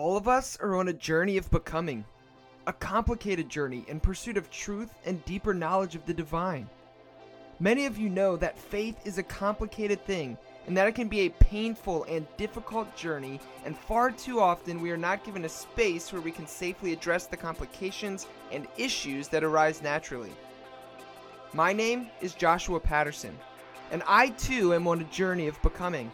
All of us are on a journey of becoming, a complicated journey in pursuit of truth and deeper knowledge of the divine. Many of you know that faith is a complicated thing and that it can be a painful and difficult journey, and far too often we are not given a space where we can safely address the complications and issues that arise naturally. My name is Joshua Patterson, and I too am on a journey of becoming.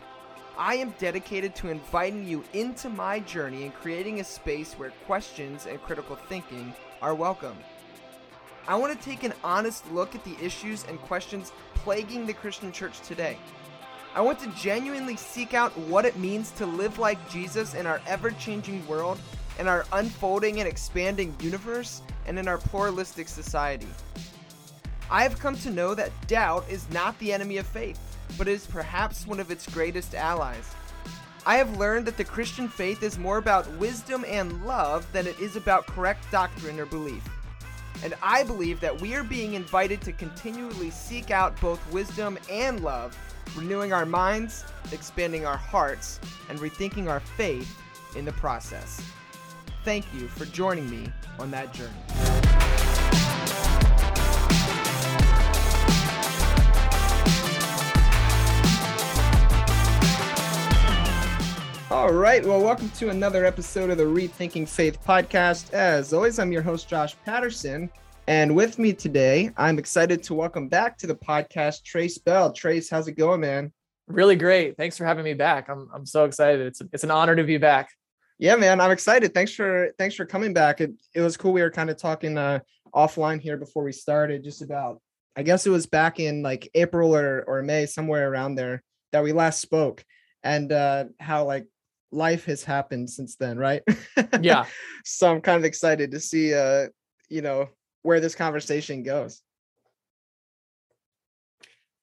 I am dedicated to inviting you into my journey and creating a space where questions and critical thinking are welcome. I want to take an honest look at the issues and questions plaguing the Christian church today. I want to genuinely seek out what it means to live like Jesus in our ever changing world, in our unfolding and expanding universe, and in our pluralistic society. I have come to know that doubt is not the enemy of faith but is perhaps one of its greatest allies. I have learned that the Christian faith is more about wisdom and love than it is about correct doctrine or belief. And I believe that we are being invited to continually seek out both wisdom and love, renewing our minds, expanding our hearts, and rethinking our faith in the process. Thank you for joining me on that journey. All right. Well, welcome to another episode of the Rethinking Faith podcast. As always, I'm your host, Josh Patterson. And with me today, I'm excited to welcome back to the podcast Trace Bell. Trace, how's it going, man? Really great. Thanks for having me back. I'm, I'm so excited. It's, it's an honor to be back. Yeah, man, I'm excited. Thanks for thanks for coming back. It, it was cool. We were kind of talking uh, offline here before we started, just about I guess it was back in like April or or May, somewhere around there, that we last spoke, and uh, how like life has happened since then, right? Yeah. so I'm kind of excited to see uh, you know, where this conversation goes.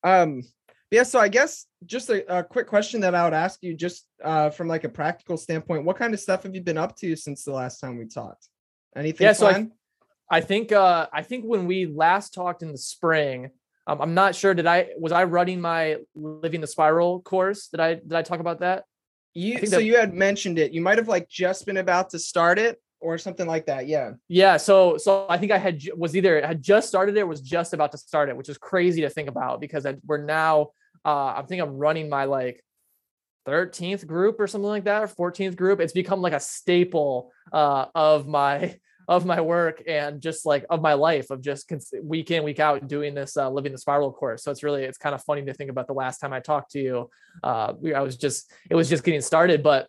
Um yeah, so I guess just a, a quick question that I would ask you just uh from like a practical standpoint, what kind of stuff have you been up to since the last time we talked? Anything yeah? So I, I think uh I think when we last talked in the spring, um, I'm not sure. Did I was I running my living the spiral course? Did I did I talk about that? You so you had mentioned it. You might have like just been about to start it or something like that. Yeah. Yeah. So so I think I had was either had just started it or was just about to start it, which is crazy to think about because I, we're now uh I think I'm running my like 13th group or something like that or 14th group. It's become like a staple uh of my of my work and just like of my life of just week in week out doing this uh, living the spiral course. So it's really it's kind of funny to think about the last time i talked to you. Uh i was just it was just getting started but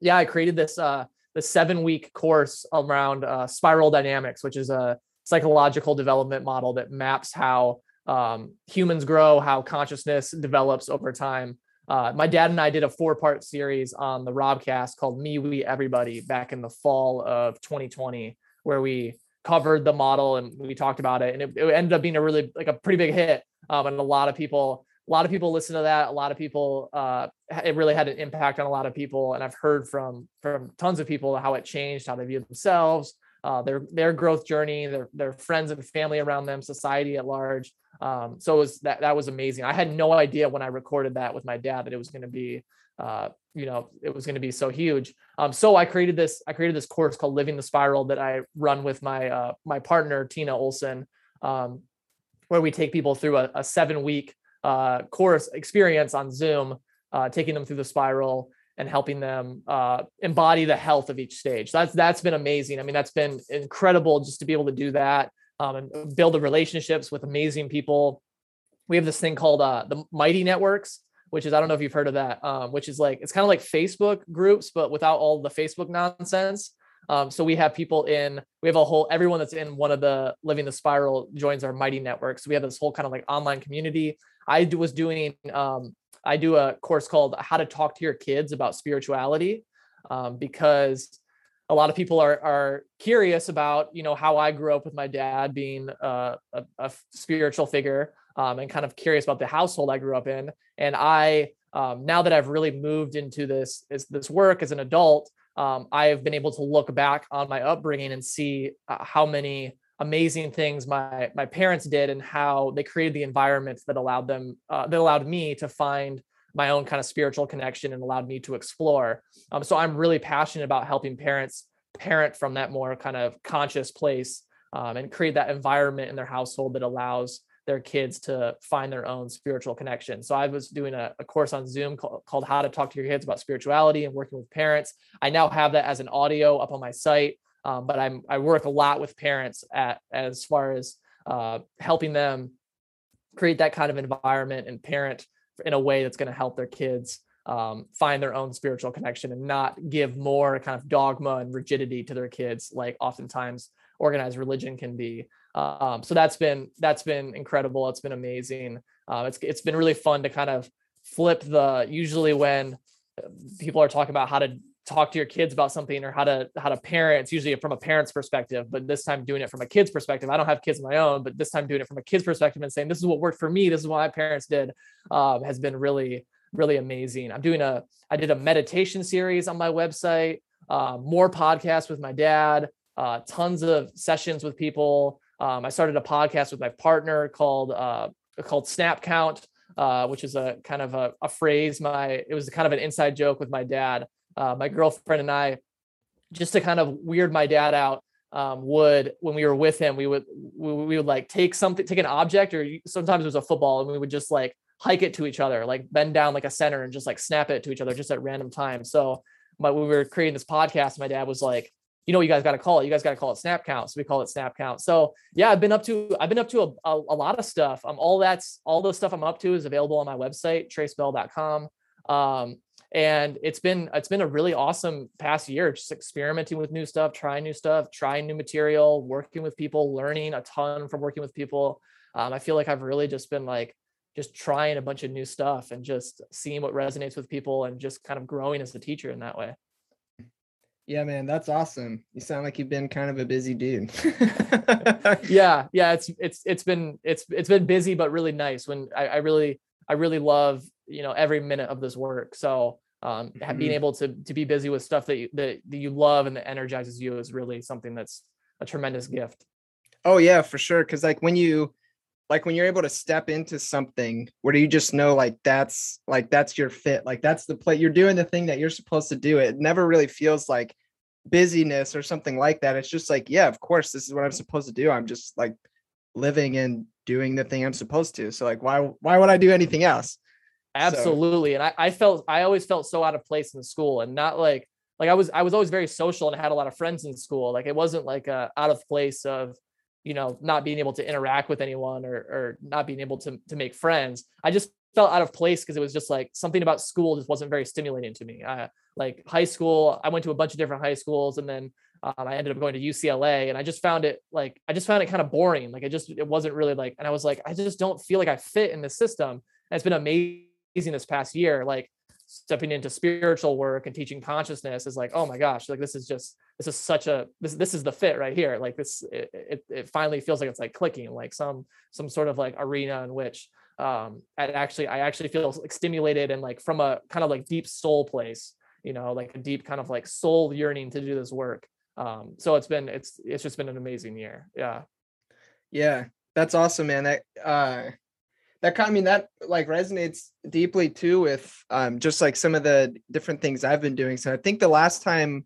yeah i created this uh the seven week course around uh, spiral dynamics which is a psychological development model that maps how um, humans grow how consciousness develops over time uh, my dad and I did a four part series on the Robcast called Me, We, Everybody back in the fall of 2020, where we covered the model and we talked about it. And it, it ended up being a really, like a pretty big hit. Um, and a lot of people, a lot of people listen to that. A lot of people, uh, it really had an impact on a lot of people. And I've heard from, from tons of people how it changed how they view themselves, uh, their, their growth journey, their, their friends and family around them, society at large. Um, so it was that that was amazing. I had no idea when I recorded that with my dad that it was going to be, uh, you know, it was going to be so huge. Um, so I created this. I created this course called Living the Spiral that I run with my uh, my partner Tina Olson, um, where we take people through a, a seven week uh, course experience on Zoom, uh, taking them through the spiral and helping them uh, embody the health of each stage. That's that's been amazing. I mean, that's been incredible just to be able to do that um, and build the relationships with amazing people. We have this thing called uh, the Mighty Networks, which is I don't know if you've heard of that, um, which is like it's kind of like Facebook groups, but without all the Facebook nonsense. Um, so we have people in, we have a whole everyone that's in one of the Living the Spiral joins our Mighty Network. So we have this whole kind of like online community. I was doing, um, I do a course called How to Talk to Your Kids About Spirituality, um, because a lot of people are are curious about you know how I grew up with my dad being a, a, a spiritual figure um, and kind of curious about the household I grew up in. And I um, now that I've really moved into this is this work as an adult, um, I have been able to look back on my upbringing and see uh, how many amazing things my my parents did and how they created the environments that allowed them uh, that allowed me to find my own kind of spiritual connection and allowed me to explore. Um, so I'm really passionate about helping parents parent from that more kind of conscious place um, and create that environment in their household that allows their kids to find their own spiritual connection. So I was doing a, a course on Zoom called, called How to Talk to Your Kids About Spirituality and working with parents. I now have that as an audio up on my site, um, but I'm I work a lot with parents at as far as uh, helping them create that kind of environment and parent in a way that's going to help their kids um, find their own spiritual connection and not give more kind of dogma and rigidity to their kids like oftentimes organized religion can be. Um, so that's been that's been incredible. It's been amazing. Uh, it's it's been really fun to kind of flip the usually when people are talking about how to talk to your kids about something or how to how to parent. It's usually from a parent's perspective but this time doing it from a kid's perspective. I don't have kids of my own but this time doing it from a kid's perspective and saying this is what worked for me. This is what my parents did um, has been really really amazing. I'm doing a i did a meditation series on my website uh, more podcasts with my dad uh, tons of sessions with people. Um, i started a podcast with my partner called uh, called snap count uh, which is a kind of a, a phrase my it was kind of an inside joke with my dad uh, my girlfriend and I, just to kind of weird my dad out, um, would when we were with him, we would we, we would like take something, take an object, or sometimes it was a football, and we would just like hike it to each other, like bend down like a center and just like snap it to each other just at random times. So, but we were creating this podcast, my dad was like, you know, you guys got to call it. You guys got to call it snap count. So we call it snap count. So yeah, I've been up to I've been up to a, a, a lot of stuff. Um, all that's all the stuff I'm up to is available on my website, tracebell.com. Um, and it's been it's been a really awesome past year just experimenting with new stuff trying new stuff trying new material working with people learning a ton from working with people. Um, i feel like i've really just been like just trying a bunch of new stuff and just seeing what resonates with people and just kind of growing as a teacher in that way. Yeah man that's awesome. You sound like you've been kind of a busy dude. Yeah yeah it's it's it's been it's it's been busy but really nice when I, I really i really love you know every minute of this work. So um, mm-hmm. being able to to be busy with stuff that you, that, that you love and that energizes you is really something that's a tremendous gift oh yeah for sure because like when you like when you're able to step into something where you just know like that's like that's your fit like that's the play you're doing the thing that you're supposed to do it never really feels like busyness or something like that it's just like yeah of course this is what i'm supposed to do i'm just like living and doing the thing i'm supposed to so like why why would i do anything else Absolutely. So. And I, I felt I always felt so out of place in school and not like like I was I was always very social and had a lot of friends in school. Like it wasn't like a out of place of you know not being able to interact with anyone or or not being able to to make friends. I just felt out of place because it was just like something about school just wasn't very stimulating to me. I, like high school, I went to a bunch of different high schools and then um, I ended up going to UCLA and I just found it like I just found it kind of boring. Like it just it wasn't really like and I was like I just don't feel like I fit in the system. And it's been amazing this past year, like stepping into spiritual work and teaching consciousness is like, oh my gosh, like this is just this is such a this this is the fit right here. Like this, it, it, it finally feels like it's like clicking, like some some sort of like arena in which um I actually I actually feel like stimulated and like from a kind of like deep soul place, you know, like a deep kind of like soul yearning to do this work. Um, so it's been it's it's just been an amazing year. Yeah. Yeah, that's awesome, man. That uh that kind I mean that like resonates deeply too with um just like some of the different things I've been doing. So I think the last time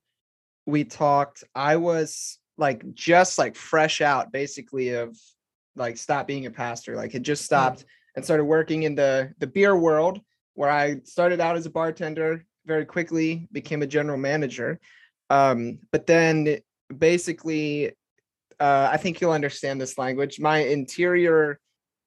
we talked, I was like just like fresh out basically of like stop being a pastor. Like had just mm. stopped and started working in the the beer world where I started out as a bartender, very quickly became a general manager. Um, but then basically uh, I think you'll understand this language. My interior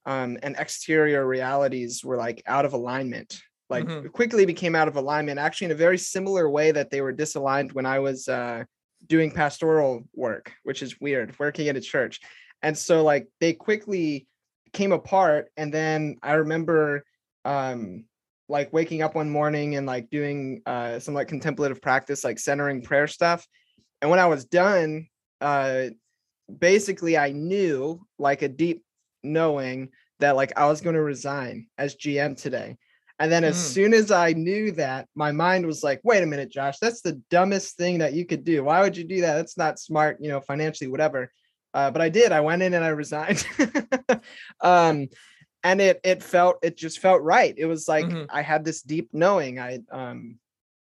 um, and exterior realities were like out of alignment like mm-hmm. quickly became out of alignment actually in a very similar way that they were disaligned when i was uh, doing pastoral work which is weird working at a church and so like they quickly came apart and then i remember um like waking up one morning and like doing uh some like contemplative practice like centering prayer stuff and when i was done uh basically i knew like a deep knowing that like I was going to resign as GM today. And then as mm. soon as I knew that, my mind was like, wait a minute, Josh, that's the dumbest thing that you could do. Why would you do that? That's not smart, you know, financially, whatever. Uh, but I did. I went in and I resigned. um, and it it felt it just felt right. It was like Mhm. I had this deep knowing. I um,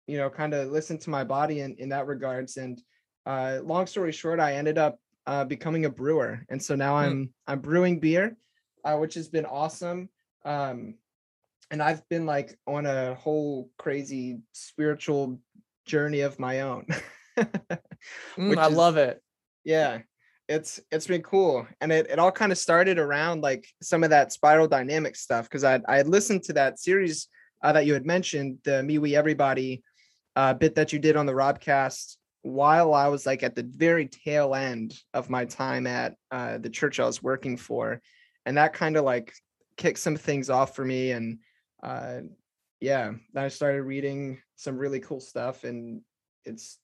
you know, kind of listened to my body in in that regards. And uh, long story short, I ended up uh, becoming a brewer, and so now Hmm. I'm I'm brewing beer, uh, which has been awesome. Um, and I've been like on a whole crazy spiritual journey of my own. Mm, I is- love it. yeah it's it's been cool and it, it all kind of started around like some of that spiral dynamic stuff because i i had listened to that series uh, that you had mentioned the me we everybody uh, bit that you did on the robcast while i was like at the very tail end of my time at uh, the church i was working for and that kind of like kicked some things off for me and uh yeah then i started reading some really cool stuff and it's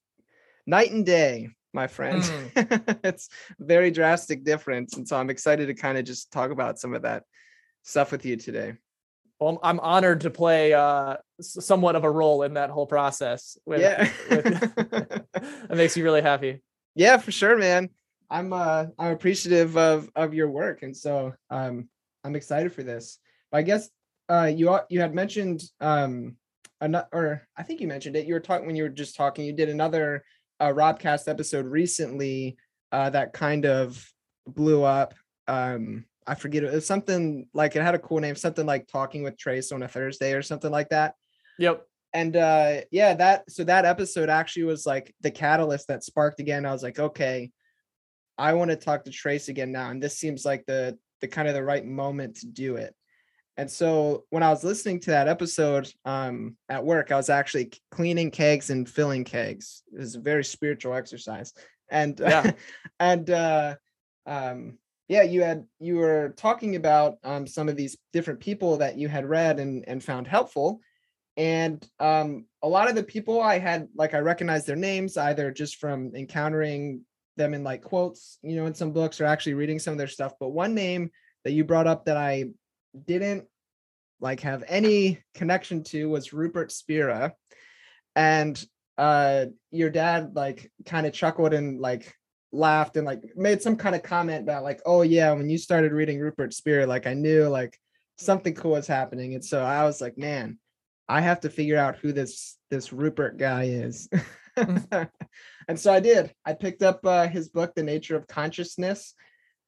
night and day my friend. It's very drastic difference and so i'm excited to kind of just talk about some of that stuff with you today Well, I'm honored to play uh, somewhat of a role in that whole process. With, yeah with- that makes me really happy. yeah for sure man i'm uh i'm appreciative of of your work and so um i'm excited for this but i guess uh you you had mentioned um another or i think you mentioned it you were talking when you were just talking you did another uh robcast episode recently uh that kind of blew up um i forget it was something like it had a cool name something like talking with trace on a thursday or something like that. Yep. and uh yeah that so that episode actually was like the catalyst that sparked again. I was like okay i want to talk to trace again now and this seems like the the kind of the right moment to do it. And so when i was listening to that episode um at work i was actually cleaning kegs and filling kegs. It was a very spiritual exercise. And Yeah. and uh um yeah you had you were talking about um some of these different people that you had read and and found helpful. And um a lot of the people i had like i recognized their names either just from encountering them in like quotes you know in some books or actually reading some of their stuff. But one name that you brought up that i didn't like have any connection to was rupert spira. And uh your dad like kind of chuckled and like laughed and like made some kind of comment about like oh yeah when you started reading rupert spira like i knew like something cool was happening. And so i was like man i have to figure out who this this rupert guy is. And so i did. I picked up uh, his book the nature of consciousness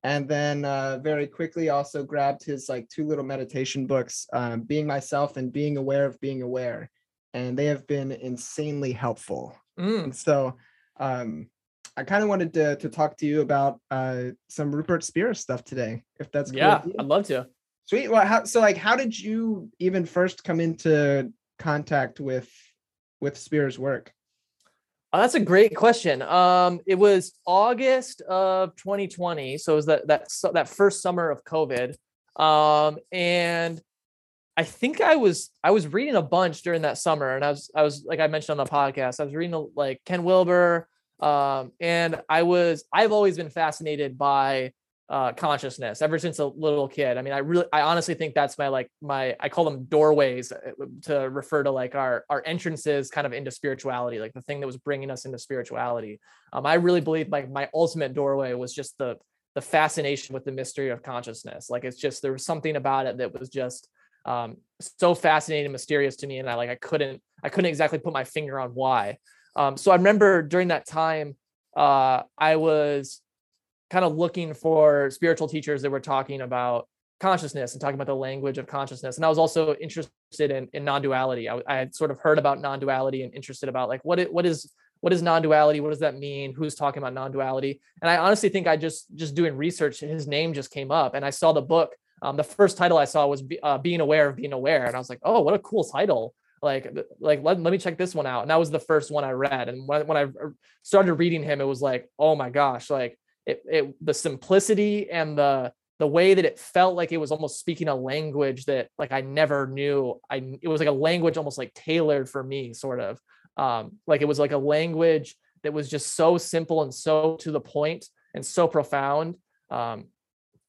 and then uh, very quickly also grabbed his like two little meditation books um, being myself and being aware of being aware and they have been insanely helpful. Mm. and so um, I kind of wanted to, to talk to you about uh, some Rupert Spira stuff today, if that's cool Yeah. I'd love to. Sweet. Well, how, so like, how did you even first come into contact with with Spira's work? Oh, that's a great question. Um, it was August of 2020, so it was that that that first summer of COVID, um, and I think I was I was reading a bunch during that summer, and I was I was like I mentioned on the podcast, I was reading like Ken Wilber, um, and I was I've always been fascinated by uh, consciousness ever since a little kid. I mean, I really I honestly think that's my like my I call them doorways uh, to refer to like our our entrances kind of into spirituality, like the thing that was bringing us into spirituality. Um, I really believe like my ultimate doorway was just the the fascination with the mystery of consciousness. Like it's just there was something about it that was just um, so fascinating and mysterious to me, and I like I couldn't I couldn't exactly put my finger on why. Um, so I remember during that time, uh, I was kind of looking for spiritual teachers that were talking about consciousness and talking about the language of consciousness. And I was also interested in, in non-duality. I, I had sort of heard about non-duality and interested about like what it, what is what is non-duality? What does that mean? Who's talking about non-duality? And I honestly think I just just doing research, his name just came up, and I saw the book. Um, the first title I saw was uh, "Being Aware of Being Aware," and I was like, "Oh, what a cool title!" Like, like let, let me check this one out. And that was the first one I read. And when, when I started reading him, it was like, oh my gosh, like it, it the simplicity and the the way that it felt like it was almost speaking a language that like I never knew. I it was like a language almost like tailored for me, sort of. Um, like it was like a language that was just so simple and so to the point and so profound. Um,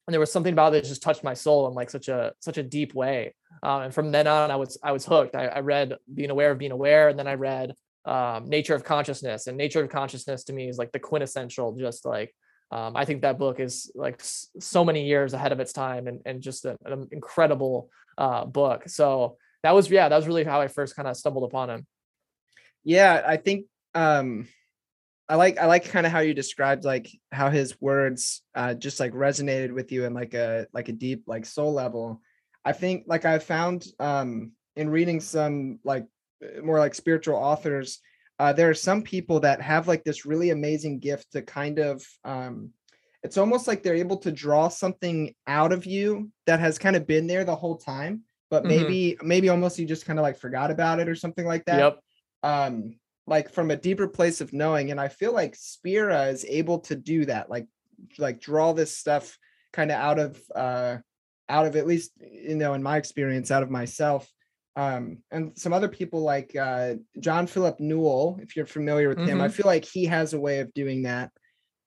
and there was something about it that just touched my soul in like such a such a deep way. Um, and from then on, I was I was hooked. I, I read Being Aware of Being Aware, and then I read um, Nature of Consciousness. And Nature of Consciousness to me is like the quintessential, just like um, I think that book is like so many years ahead of its time and, and just a, an incredible uh, book. So that was, yeah, that was really how I first kind of stumbled upon him. Yeah. I think, um, I like, I like kind of how you described like how his words, uh, just like resonated with you in like a, like a deep, like soul level. I think like I found, um, in reading some like more like spiritual authors, uh, there are some people that have like this really amazing gift to kind of um, it's almost like they're able to draw something out of you that has kind of been there the whole time but Mhm. maybe maybe almost you just kind of like forgot about it or something like that Yep. um like from a deeper place of knowing and i feel like spira is able to do that like like draw this stuff kind of out of uh out of at least you know in my experience out of myself. Um and some other people like uh john philip newell if you're familiar with him i feel like he has a way of doing that.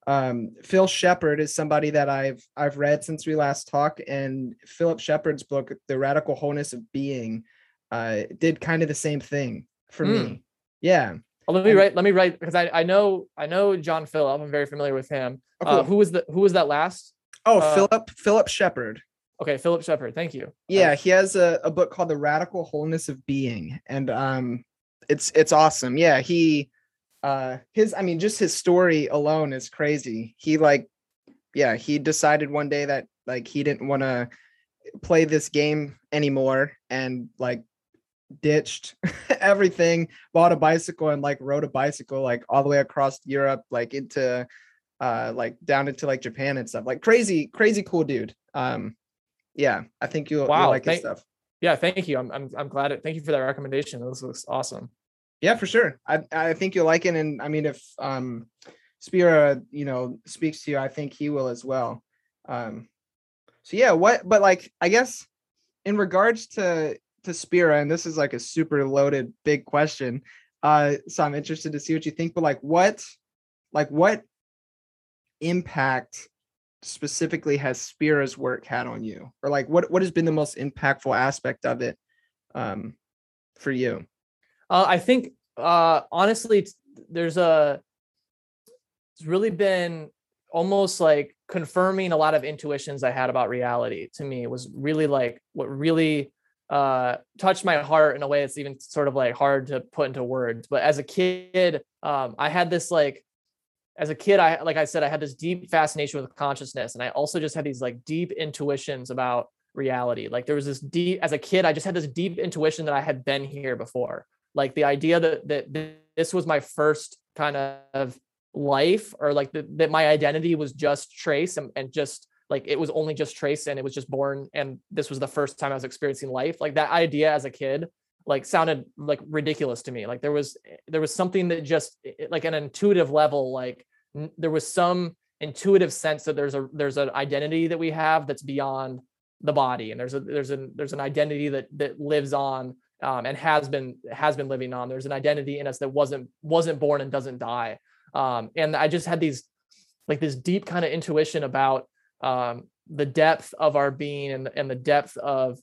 Um phil shepard is somebody that i've i've read since we last talked and philip shepard's book the radical wholeness of being uh did kind of the same thing for Mm. me yeah Oh, let me And- write. Let me write because I, I know I know John Philip. I'm very familiar with him. Oh, Uh, who was the who was that last? oh uh, philip philip shepard Okay, Philip Shepard. Thank you. yeah he has a, a book called the radical wholeness of being and um it's it's awesome yeah he uh his i mean just his story alone is crazy he like yeah he decided one day that like he didn't want to play this game anymore and like ditched everything bought a bicycle and like rode a bicycle like all the way across europe like into uh like down into like japan and stuff like crazy crazy cool dude um yeah i think you'll, you'll Wow, like his stuff Yeah, thank you. I'm I'm, I'm glad. It, thank you for that recommendation. This looks awesome. Yeah, for sure. I I think you'll like it, and I mean, if um, Spira, you know, speaks to you, I think he will as well. Um, so yeah, what? But like, I guess in regards to to Spira, and this is like a super loaded big question. Uh, so I'm interested to see what you think. But like, what, like, what impact specifically has Spira's work had on you, or like, what what has been the most impactful aspect of it, um, for you? Uh, I think uh, honestly, there's a it's really been almost like confirming a lot of intuitions I had about reality. To me, it was really like what really uh, touched my heart in a way that's even sort of like hard to put into words. But as a kid, um, I had this like as a kid, I like I said, I had this deep fascination with consciousness, and I also just had these like deep intuitions about reality. Like there was this deep as a kid, I just had this deep intuition that I had been here before. Like the idea that that this was my first kind of life, or like the, that my identity was just Trace, and, and just like it was only just Trace, and it was just born, and this was the first time I was experiencing life. Like that idea as a kid, like sounded like ridiculous to me. Like there was there was something that just like an intuitive level, like n- there was some intuitive sense that there's a there's an identity that we have that's beyond the body and there's a there's an there's an identity that that lives on um, and has been has been living on there's an identity in us that wasn't wasn't born and doesn't die um, and i just had these like this deep kind of intuition about um, the depth of our being and, and the depth of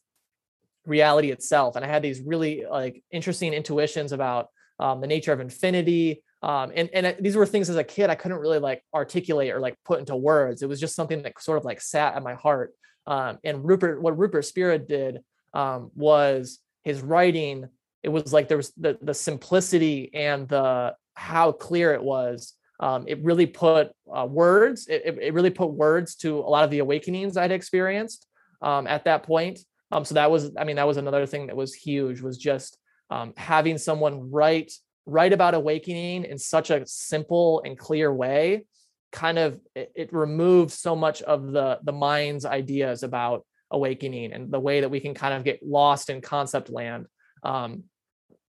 reality itself and i had these really like interesting intuitions about um, the nature of infinity um, and and these were things as a kid I couldn't really like articulate or like put into words. It was just something that sort of like sat at my heart. Um, and Rupert, what Rupert Spira did um, was his writing. It was like there was the the simplicity and the how clear it was. Um, it really put uh, words. It, it- really put words to a lot of the awakenings I'd experienced um, at that point. Um, so that was, I mean, that was another thing that was huge. Was just um, having someone write write about awakening in such a simple and clear way kind of it, it removes so much of the the mind's ideas about awakening and the way that we can kind of get lost in concept land um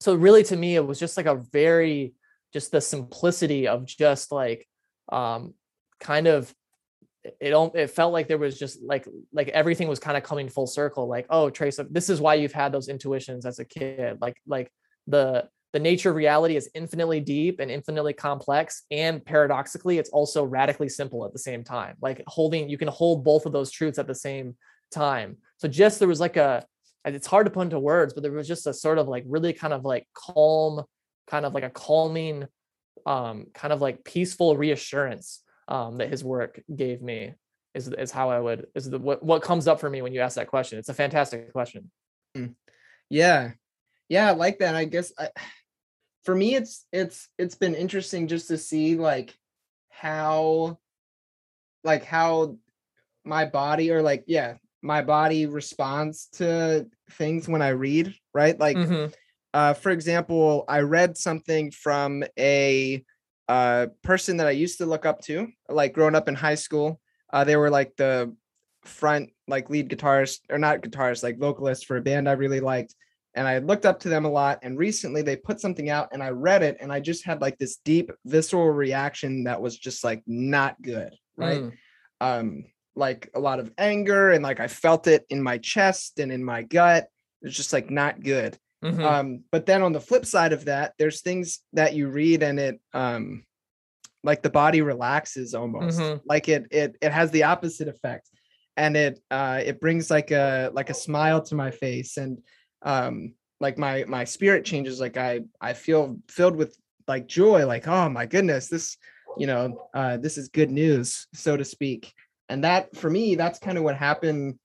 so really to me it was just like a very just the simplicity of just like um kind of it- it felt like there was just like like everything was kind of coming full circle like oh trace this is why you've had those intuitions as a kid like like the the nature of reality is infinitely deep and infinitely complex and paradoxically it's also radically simple at the same time like holding you can hold both of those truths at the same time. So just there was like a it's hard to put into words but there was just a sort of like really kind of like calm kind of like a calming um kind of like peaceful reassurance um, that his work gave me is is how I would is the what, what comes up for me when you ask that question. It's a fantastic question. Yeah. Yeah, I like that. I guess I, for me it's it's it's been interesting just to see like how like how my body or like yeah, my body responds to things when I read, right? Like Mhm. Uh for example, I read something from a uh person that I used to look up to, like growing up in high school. Uh they were like the front like lead guitarist or not guitarist, like vocalist for a band I really liked. And I looked up to them a lot. And recently they put something out and I read it and I just had like this deep visceral reaction that was just like not good. Right. Mm. Um, like a lot of anger and like I felt it in my chest and in my gut. It's just like not good. Mhm. Um, but then on the flip side of that, there's things that you read and it um like the body relaxes almost. Mhm. Like it it it has the opposite effect. And it uh it brings like a like a smile to my face and um like my my spirit changes like I I feel filled with like joy like oh my goodness this you know uh this is good news so to speak. And that for me that's kind of what happened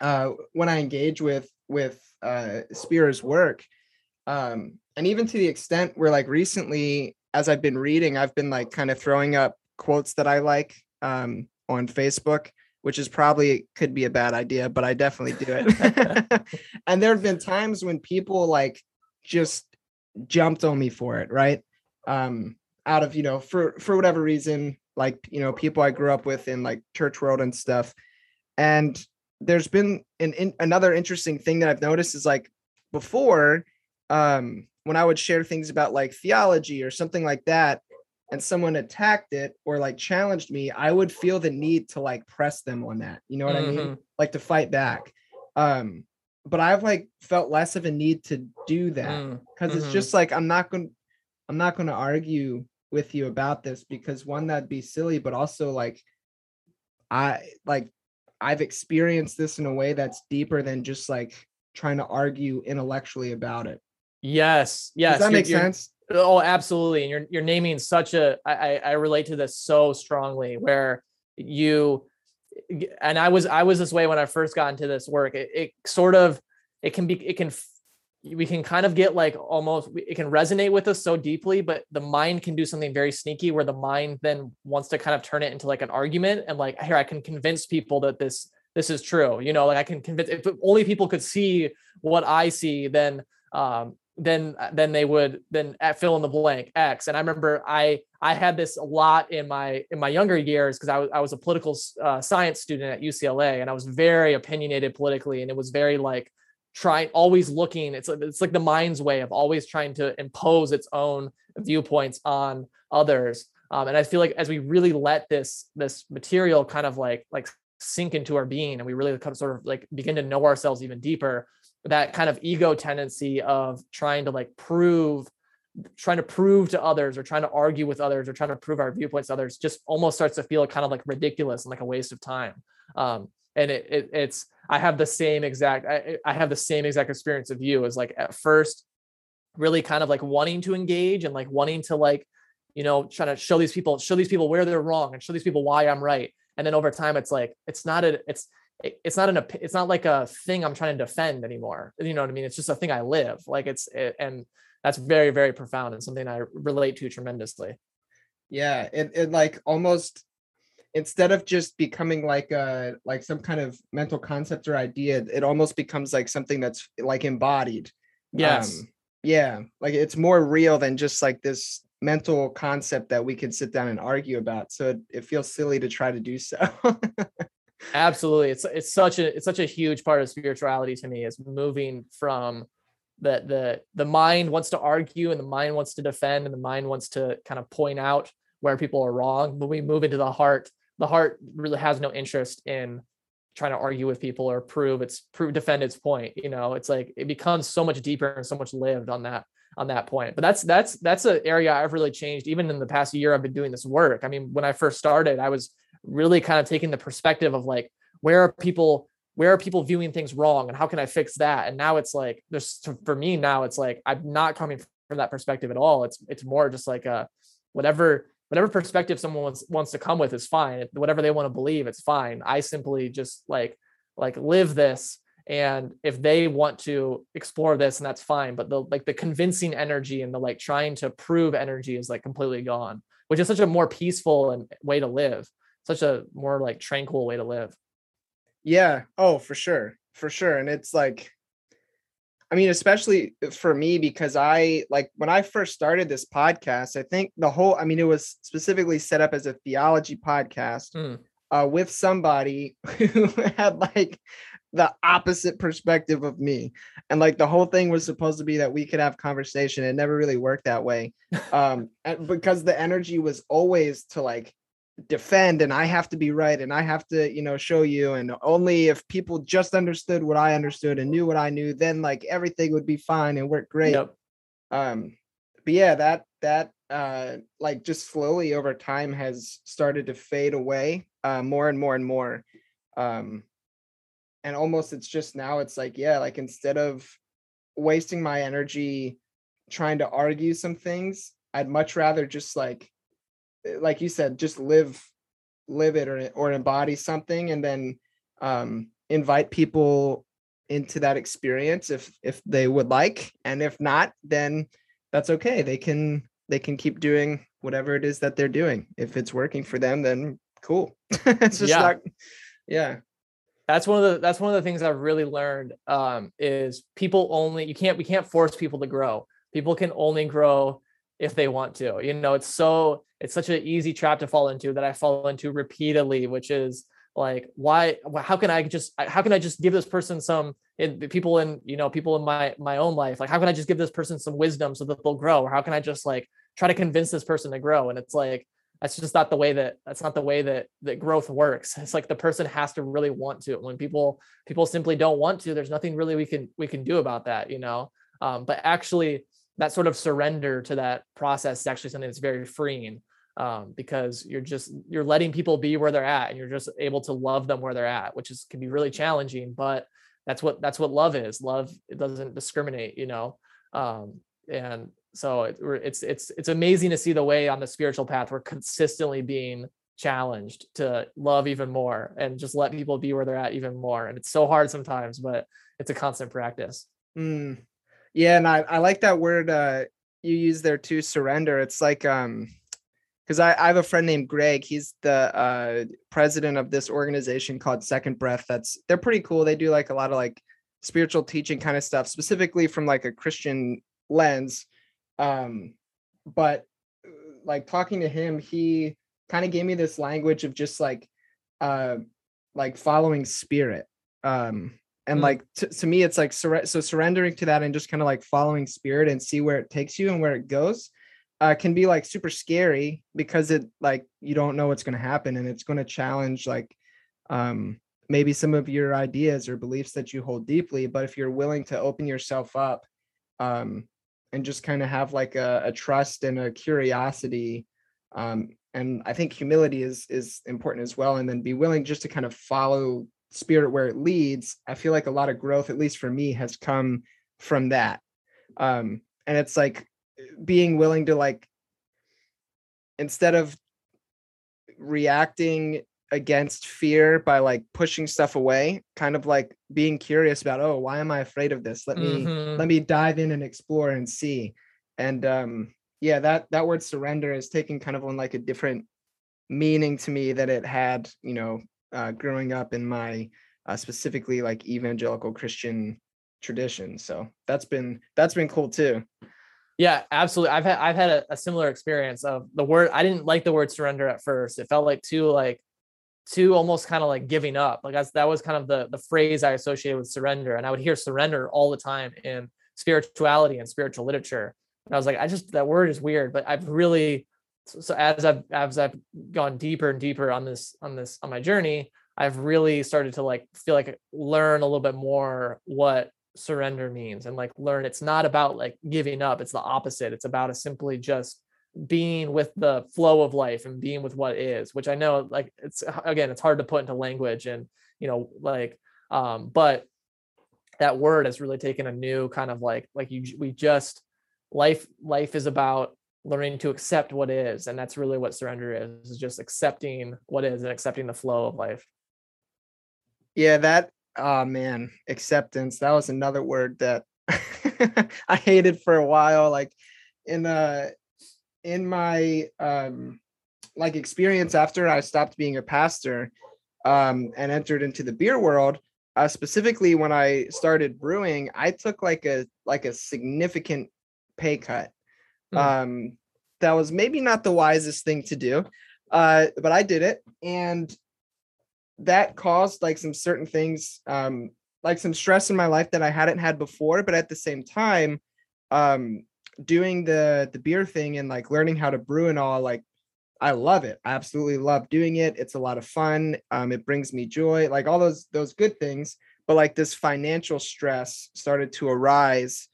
uh when I engage with with uh Spira's work. Um and even to the extent where like recently as i've been reading i've been like kind of throwing up quotes that i like um on facebook which is probably could be a bad idea but i definitely do it. And there have been times when people like just jumped on me for it right? Um out of you know for for whatever reason like you know people i grew up with in like church world and stuff. And there's been an in, another interesting thing that i've noticed is like before um when i would share things about like theology or something like that and someone attacked it or like challenged me i would feel the need to like press them on that you know what i mean Mhm. like to fight back um but i've like felt less of a need to do that Mm. because Mhm. it's just like i'm not going i'm not going to argue with you about this because one that'd be silly but also like i like i've experienced this in a way that's deeper than just like trying to argue intellectually about it Yes. Yes. does that make sense Oh, absolutely. And you're you're naming such a I I relate to this so strongly where you and I was I was this way when I first got into this work. It, it sort of it can be it can we can kind of get like almost it can resonate with us so deeply, but the mind can do something very sneaky where the mind then wants to kind of turn it into like an argument and like here I can convince people that this this is true. You know, like I can convince if only people could see what I see, then um then then they would then fill in the blank X. And I remember I I had this a lot in my in my younger years because I was I was a political uh, science student at UCLA and I was very opinionated politically and it was very like trying always looking it's like it's like the mind's way of always trying to impose its own viewpoints on others. Um, and i feel like as we really let this this material kind of like like sink into our being and we really kind of sort of like begin to know ourselves even deeper that kind of ego tendency of trying to like prove trying to prove to others or trying to argue with others or trying to prove our viewpoints to others just almost starts to feel kind of like ridiculous and like a waste of time. Um and it, it it's i have the same exact I, I have the same exact experience of you as like at first really kind of like wanting to engage and like wanting to like you know trying to show these people show these people where they're wrong and show these people why i'm right. And then over time it's like it's not a it's it's not an it's not like a thing i'm trying to defend anymore. You know what i mean? It's just a thing i live. Like it's it, and that's very very profound and something i relate to tremendously. Yeah it, it like almost instead of just becoming like a like some kind of mental concept or idea it almost becomes like something that's like embodied yes. Um, yeah like it's more real than just like this mental concept that we can sit down and argue about so it, it feels silly to try to do so. Absolutely it's it's such a it's such a huge part of spirituality to me is moving from the the the mind wants to argue and the mind wants to defend and the mind wants to kind of point out where people are wrong when we move into the heart the heart really has no interest in trying to argue with people or prove its prove defend its point you know? It's like it becomes so much deeper and so much lived on that on that point. But that's that's that's an area i've really changed even in the past year i've been doing this work. I mean when i first started i was really kind of taking the perspective of like where are people where are people viewing things wrong and how can i fix that? And now it's like there's for me now it's like i'm not coming from that perspective at all. It's it's more just like a whatever whatever perspective someone wants, wants to come with is fine. Whatever they want to believe it's fine. I simply just like like live this and if they want to explore this and that's fine. But the like the convincing energy and the like trying to prove energy is like completely gone which is such a more peaceful and way to live such a more like tranquil way to live. Yeah. Oh for sure. For sure. And it's like i mean especially for me because i like when i first started this podcast i think the whole i mean it was specifically set up as a theology podcast Mm. uh, with somebody who had like the opposite perspective of me and like the whole thing was supposed to be that we could have conversation it never really worked that way um because the energy was always to like defend and i have to be right and i have to you know show you. And only if people just understood what i understood and knew what i knew then like everything would be fine and work great. Yep. um but yeah that that uh like just slowly over time has started to fade away uh more and more and more. Um and almost it's just now it's like yeah like instead of wasting my energy trying to argue some things i'd much rather just like like you said just live live it or or embody something and then um invite people into that experience if if they would like and if not then that's okay they can they can keep doing whatever it is that they're doing if it's working for them then cool it's just Yeah. not yeah that's one of the that's one of the things I've really learned um, is people only you can't we can't force people to grow. People can only grow if they want to. You know, it's so it's such an easy trap to fall into that I fall into repeatedly, which is like why how can I just how can I just give this person some people in you know people in my my own life like how can I just give this person some wisdom so that they'll grow? Or how can I just like try to convince this person to grow? And it's like that's just not the way that that's not the way that that growth works. It's like the person has to really want to. When people people simply don't want to there's nothing really we can we can do about that you know? Um, but actually that sort of surrender to that process is actually something that's very freeing um, because you're just you're letting people be where they're at and you're just able to love them where they're at which is can be really challenging but that's what that's what love is love it doesn't discriminate you know um, and so it, it's it's it's amazing to see the way on the spiritual path we're consistently being challenged to love even more and just let people be where they're at even more and it's so hard sometimes but it's a constant practice Mm. Yeah, and I, I like that word uh you use there too, surrender. It's like um because I, I have a friend named Greg. He's the uh president of this organization called Second Breath. That's they're pretty cool. They do like a lot of like spiritual teaching kind of stuff, specifically from like a Christian lens. Um, but uh, like talking to him, he kind of gave me this language of just like uh like following spirit. Um and Mm. like to, to me it's like surre- so surrendering to that and just kind of like following spirit and see where it takes you and where it goes uh, can be like super scary because it like you don't know what's going to happen and it's going to challenge like um maybe some of your ideas or beliefs that you hold deeply but if you're willing to open yourself up um and just kind of have like a, a trust and a curiosity um and i think humility is is important as well and then be willing just to kind of follow spirit where it leads i feel like a lot of growth at least for me has come from that. Um and it's like being willing to like instead of reacting against fear by like pushing stuff away kind of like being curious about oh why am i afraid of this? Let me Mhm. let me dive in and explore and see. And um yeah that that word surrender is taking kind of on like a different meaning to me that it had you know uh growing up in my uh, specifically like evangelical christian tradition. So that's been that's been cool too Yeah, absolutely. I've had I've had a, a similar experience of the word. I didn't like the word surrender at first. It felt like too like too almost kind of like giving up. Like that's, that was kind of the the phrase I associated with surrender, and I would hear surrender all the time in spirituality and spiritual literature. And I was like, I just that word is weird. But I've really so, as I've as I've gone deeper and deeper on this on this on my journey, I've really started to like feel like learn a little bit more what surrender means and like learn. It's not about like giving up. It's the opposite. It's about a simply just being with the flow of life and being with what is which i know like it's again it's hard to put into language and you know like um but that word has really taken a new kind of like like you we just life life is about learning to accept what is and that's really what surrender is is just accepting what is and accepting the flow of life. Yeah that oh man acceptance that was another word that i hated for a while like in uh in my um like experience after i stopped being a pastor um and entered into the beer world uh specifically when i started brewing i took like a like a significant pay cut Hmm. um that was maybe not the wisest thing to do uh but i did it and that caused like some certain things um like some stress in my life that i hadn't had before but at the same time um doing the the beer thing and like learning how to brew and all like i love it. I absolutely love doing it. It's a lot of fun. Um it brings me joy like all those those good things. But like this financial stress started to arise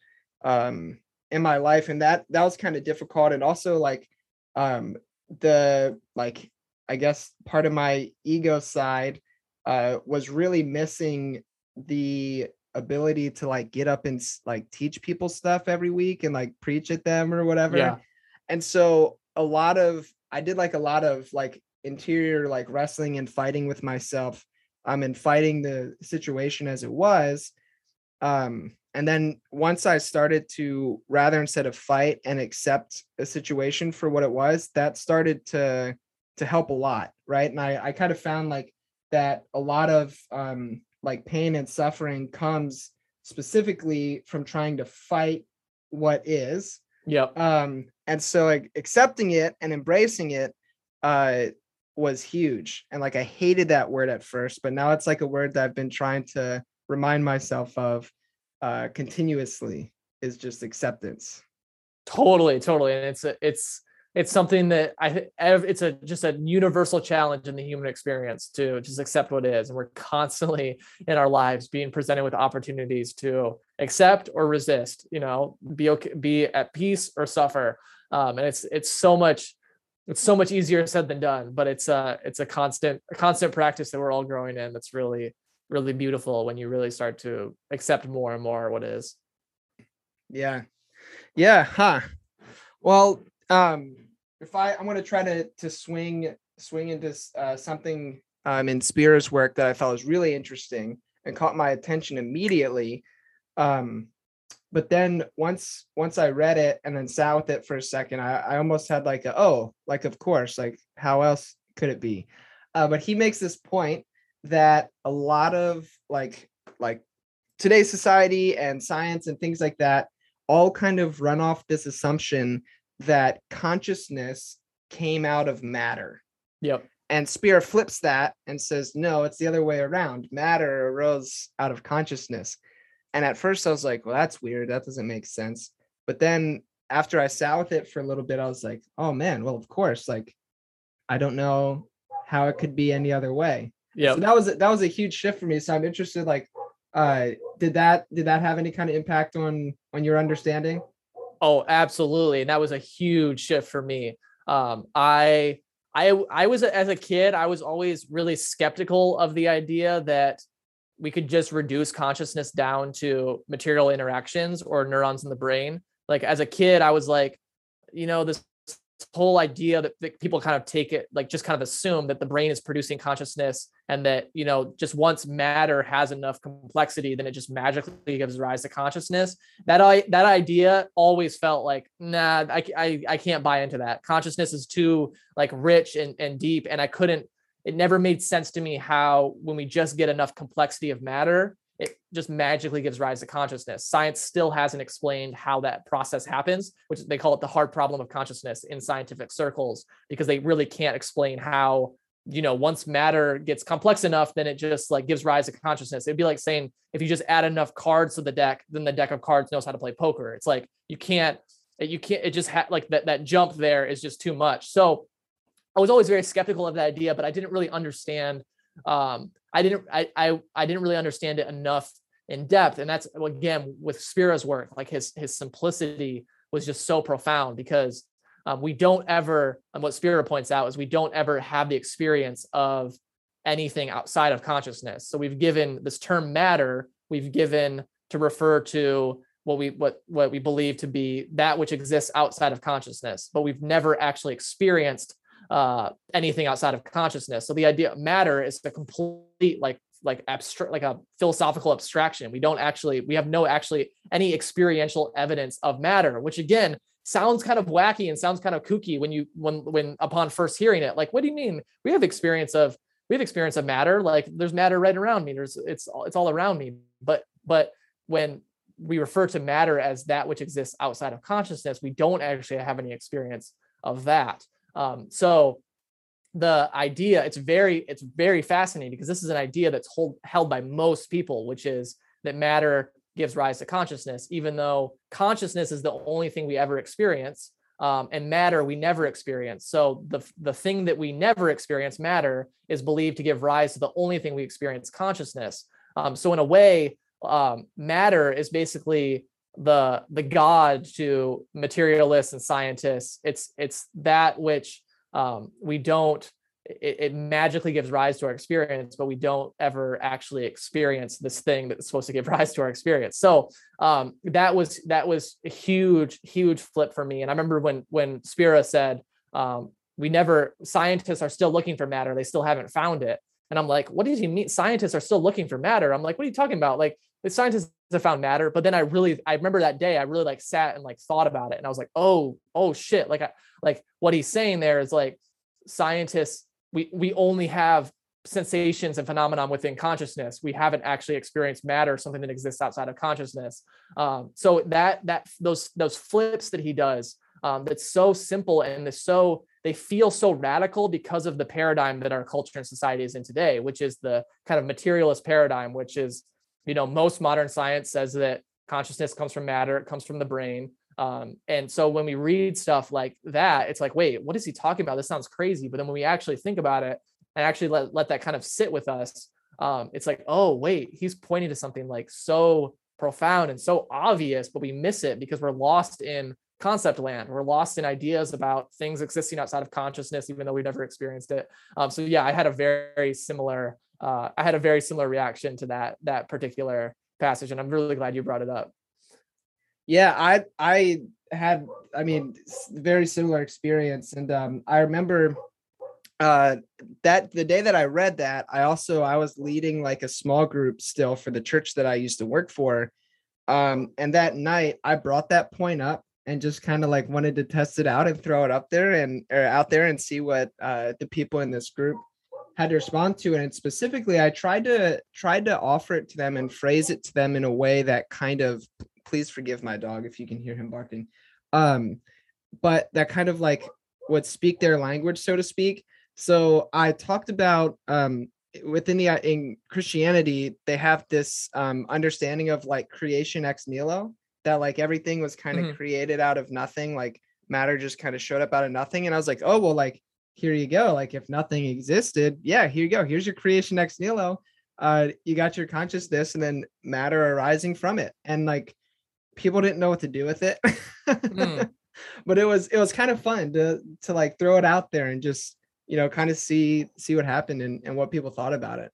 um in my life and that that was kind of difficult. And also like um the like i guess part of my ego side uh was really missing the ability to like get up and like teach people stuff every week and like preach at them or whatever. Yeah. And so a lot of i did like a lot of like interior like wrestling and fighting with myself um and fighting the situation as it was um and then once i started to rather instead of fight and accept a situation for what it was that started to to help a lot right? And i i kind of found like that a lot of um like pain and suffering comes specifically from trying to fight what is. Yep. Um and so like accepting it and embracing it uh was huge. And like i hated that word at first but now it's like a word that i've been trying to remind myself of uh continuously is just acceptance. Totally totally. And it's a, it's it's something that i it's a just a universal challenge in the human experience to just accept what is. And we're constantly in our lives being presented with opportunities to accept or resist you know be okay be at peace or suffer. Um, and it's it's so much it's so much easier said than done but it's a it's a constant a constant practice that we're all growing in that's really really beautiful when you really start to accept more and more what is. Yeah. Yeah huh. Well um if i i'm to try to to swing swing into uh, something um in Spira's work that i thought was really interesting and caught my attention immediately um but then once once i read it and then sat with it for a second i, I almost had like a oh like of course like how else could it be? Uh, but he makes this point that a lot of like like today's society and science and things like that all kind of run off this assumption that consciousness came out of matter yep and Spira flips that and says, no, it's the other way around. Matter arose out of consciousness. And at first I was like, well, that's weird. That doesn't make sense. But then after I sat with it for a little bit, I was like, oh man, well, of course, like I don't know how it could be any other way. Yeah. So that was that was a huge shift for me. So I'm interested, like, uh, did that did that have any kind of impact on on your understanding? Oh, absolutely. And that was a huge shift for me. Um, I I I was as a kid, I was always really skeptical of the idea that we could just reduce consciousness down to material interactions or neurons in the brain. Like as a kid, I was like, you know, this whole idea that, that people kind of take it like just kind of assume that the brain is producing consciousness and that you know just once matter has enough complexity then it just magically gives rise to consciousness. That i that idea always felt like nah I, I i can't buy into that. Consciousness is too like rich and, and deep and i couldn't it never made sense to me how when we just get enough complexity of matter just magically gives rise to consciousness. Science still hasn't explained how that process happens which they call it the hard problem of consciousness in scientific circles because they really can't explain how you know once matter gets complex enough then it just like gives rise to consciousness. It'd be like saying if you just add enough cards to the deck then the deck of cards knows how to play poker. It's like you can't you can't it just ha- like that that jump there is just too much. So i was always very skeptical of that idea but i didn't really understand um i didn't i i, I didn't really understand it enough in depth and that's again with spira's work like his his simplicity was just so profound because um, we don't ever and what spira points out is we don't ever have the experience of anything outside of consciousness so we've given this term matter we've given to refer to what we what what we believe to be that which exists outside of consciousness, but we've never actually experienced uh, anything outside of consciousness. So the idea of matter is the complete like like abstract like a philosophical abstraction. We don't actually we have no actually any experiential evidence of matter, which again sounds kind of wacky and sounds kind of kooky when you when when upon first hearing it. Like, what do you mean? We have experience of we have experience of matter. Like there's matter right around me. There's it's it's all around me. But but when we refer to matter as that which exists outside of consciousness, we don't actually have any experience of that. Um, so the idea it's very it's very fascinating because this is an idea that's hold, held by most people which is that matter gives rise to consciousness even though consciousness is the only thing we ever experience um, and matter we never experience. So the the thing that we never experience matter is believed to give rise to the only thing we experience consciousness. Um, so in a way um, matter is basically the the god to materialists and scientists. It's it's that which um, we don't it, it, magically gives rise to our experience but we don't ever actually experience this thing that's supposed to give rise to our experience. So um, that was that was a huge huge flip for me. And i remember when when spira said um, we never scientists are still looking for matter. They still haven't found it. And i'm like what does he mean? Scientists are still looking for matter. I'm like what are you talking about? Like the scientists have found matter but then i really i remember that day i really like sat and like thought about it and i was like oh oh shit like I, like what he's saying there is like scientists we we only have sensations and phenomenon within consciousness. We haven't actually experienced matter something that exists outside of consciousness. Um, so that that those those flips that he does um, that's so simple and it's so they feel so radical because of the paradigm that our culture and society is in today which is the kind of materialist paradigm which is you know most modern science says that consciousness comes from matter it comes from the brain um, and so when we read stuff like that, it's like, wait, what is he talking about? This sounds crazy. But then when we actually think about it and actually let, let that kind of sit with us, um, it's like, oh, wait, he's pointing to something like so profound and so obvious, but we miss it because we're lost in concept land. We're lost in ideas about things existing outside of consciousness, even though we've never experienced it. Um, so yeah, I had a very similar, uh, I had a very similar reaction to that that particular passage, and I'm really glad you brought it up. Yeah, I I had I mean very similar experience, and um, I remember uh that the day that I read that, I also I was leading like a small group still for the church that I used to work for, um, and that night I brought that point up and just kind of like wanted to test it out and throw it up there and or out there and see what uh, the people in this group had to respond to and specifically i tried to tried to offer it to them and phrase it to them in a way that kind of please forgive my dog if you can hear him barking. Um, but that kind of like would speak their language, so to speak. So I talked about um, within the uh, in Christianity, they have this um, understanding of like creation ex nihilo, that like everything was kind of mm-hmm. created out of nothing, like matter just kind of showed up out of nothing. And I was like, oh well, like here you go. Like if nothing existed, yeah, here you go. Here's your creation ex nihilo. Uh, you got your consciousness and then matter arising from it. And like people didn't know what to do with it. mm. But it was it was kind of fun to to like throw it out there and just you know kind of see see what happened and, and what people thought about it.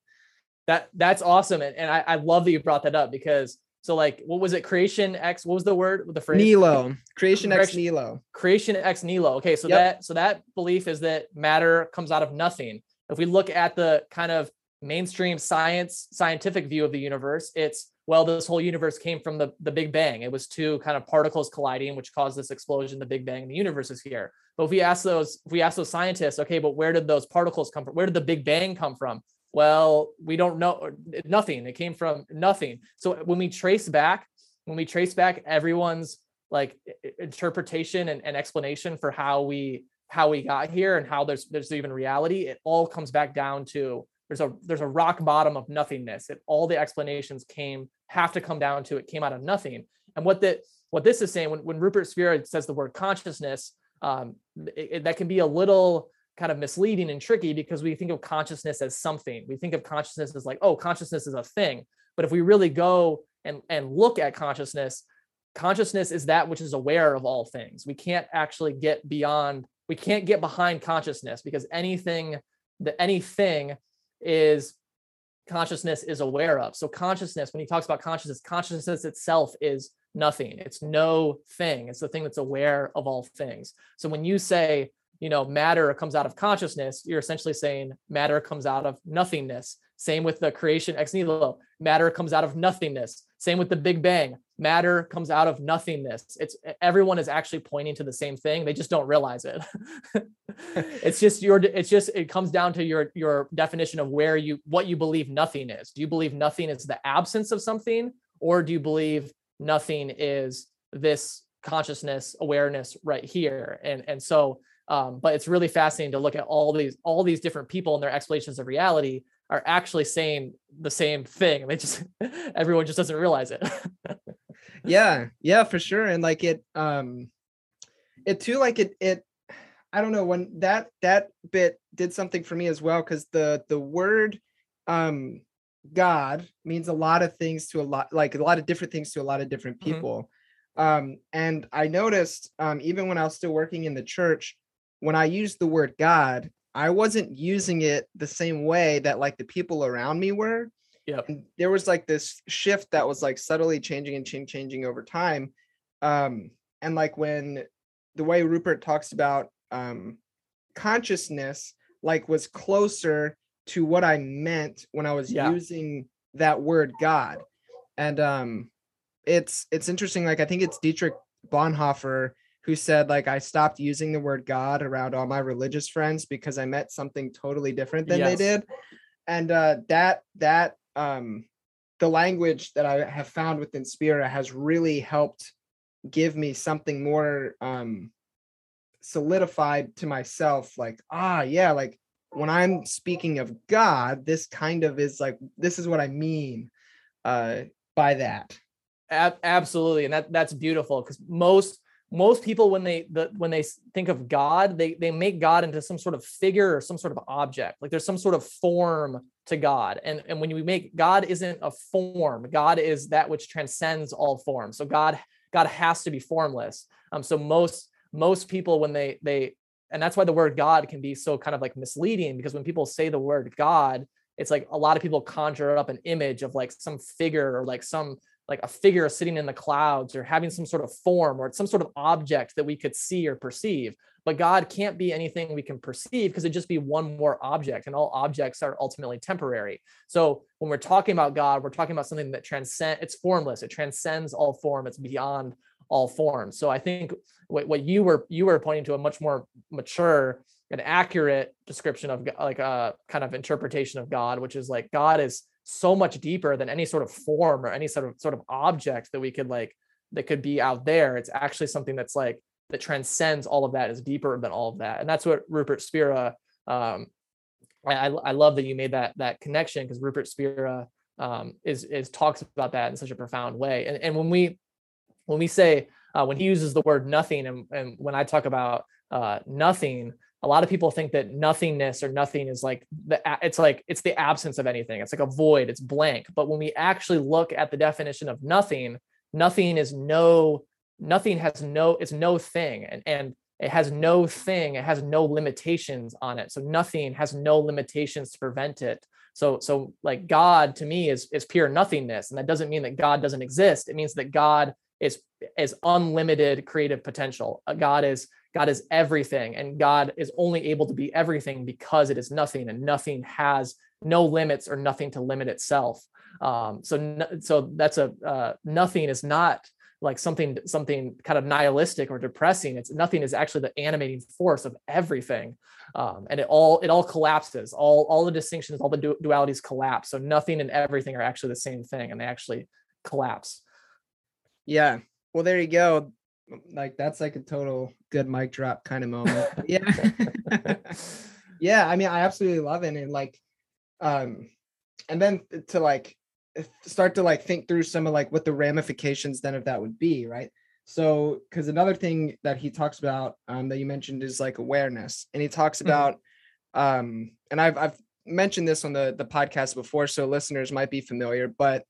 That that's awesome. And, and I, I love that you brought that up because so like what was it? Creation X, what was the word the phrase? Nilo. Creation X Nilo. Creation Ex Nihilo. Okay, so yep. that so that belief is that matter comes out of nothing. If we look at the kind of mainstream science scientific view of the universe, it's well, this whole universe came from the, the Big Bang. It was two kind of particles colliding, which caused this explosion, the Big Bang, and the universe is here. But if we ask those, if we ask those scientists, okay, but where did those particles come from? Where did the Big Bang come from? Well, we don't know nothing. It came from nothing. So when we trace back, when we trace back everyone's like interpretation and, and explanation for how we how we got here and how there's there's even reality, it all comes back down to there's a there's a rock bottom of nothingness. It all the explanations came have to come down to it came out of nothing. And what that what this is saying when, when Rupert Spira says the word consciousness, um, it, it, that can be a little kind of misleading and tricky because we think of consciousness as something. We think of consciousness as like, oh, consciousness is a thing. But if we really go and, and look at consciousness, consciousness is that which is aware of all things. We can't actually get beyond, we can't get behind consciousness because anything, that anything is consciousness is aware of. So consciousness, when he talks about consciousness, consciousness itself is nothing. It's no thing. It's the thing that's aware of all things. So when you say, you know, matter comes out of consciousness, you're essentially saying matter comes out of nothingness. Same with the creation ex nihilo. Matter comes out of nothingness. Same with the Big Bang. Matter comes out of nothingness. It's everyone is actually pointing to the same thing. They just don't realize it. it's just your it's just it comes down to your your definition of where you what you believe nothing is. Do you believe nothing is the absence of something or do you believe nothing is this consciousness awareness right here and and so um, but it's really fascinating to look at all these all these different people and their explanations of reality are actually saying the same thing they just everyone just doesn't realize it yeah yeah for sure and like it um it too like it it i don't know when that that bit did something for me as well because the the word um God means a lot of things to a lot, like a lot of different things to a lot of different Mhm. people. Um, and I noticed, um, even when I was still working in the church, when I used the word God, I wasn't using it the same way that like the people around me were. Yeah. There was like this shift that was like subtly changing and changing over time. Um, and like when the way Rupert talks about um, consciousness, like was closer to what I meant when I was Yeah. using that word God. And um it's it's interesting like I think it's Dietrich Bonhoeffer who said like I stopped using the word God around all my religious friends because I met something totally different than they did. And uh that that um the language that I have found within Spira has really helped give me something more um solidified to myself like ah yeah like when i'm speaking of god this kind of is like this is what i mean uh by that Ab- absolutely and that that's beautiful because most most people when they the, when they think of god they they make god into some sort of figure or some sort of object. Like there's some sort of form to god. And and when we make god isn't a form. God is that which transcends all forms. So god god has to be formless. Um so most most people when they they and that's why the word god can be so kind of like misleading because when people say the word god it's like a lot of people conjure up an image of like some figure or like some like a figure sitting in the clouds or having some sort of form or some sort of object that we could see or perceive. But God can't be anything we can perceive because it'd just be one more object, and all objects are ultimately temporary. So when we're talking about God, we're talking about something that transcends, it's formless, it transcends all form, it's beyond all forms. So I think what, what you were you were pointing to a much more mature and accurate description of like a kind of interpretation of God, which is like God is so much deeper than any sort of form or any sort of sort of object that we could like that could be out there. It's actually something that's like that transcends all of that, is deeper than all of that, and that's what Rupert Spira. Um, I, I love that you made that that connection because Rupert Spira um, is is talks about that in such a profound way. And and when we when we say uh, when he uses the word nothing, and and when I talk about uh, nothing, a lot of people think that nothingness or nothing is like the it's like it's the absence of anything. It's like a void. It's blank. But when we actually look at the definition of nothing nothing is no nothing has no it's no thing. And and it has no thing. It has no limitations on it. So nothing has no limitations to prevent it. So so like god to me is is pure nothingness. And that doesn't mean that god doesn't exist. It means that god is is unlimited creative potential. Uh, god is God is everything, and God is only able to be everything because it is nothing, and nothing has no limits or nothing to limit itself. Um, so, no- so that's a uh, nothing is not like something something kind of nihilistic or depressing. It's nothing is actually the animating force of everything, um, and it all it all collapses. All all the distinctions, all the du- dualities collapse. So nothing and everything are actually the same thing, and they actually collapse. yeah well there you go like that's like a total good mic drop kind of moment. Yeah. Yeah i mean i absolutely love it and like um and then to like start to like think through some of like what the ramifications then of that would be right? So because another thing that he talks about um that you mentioned is like awareness and he talks Mhm. about um and i've i've mentioned this on the the podcast before so listeners might be familiar but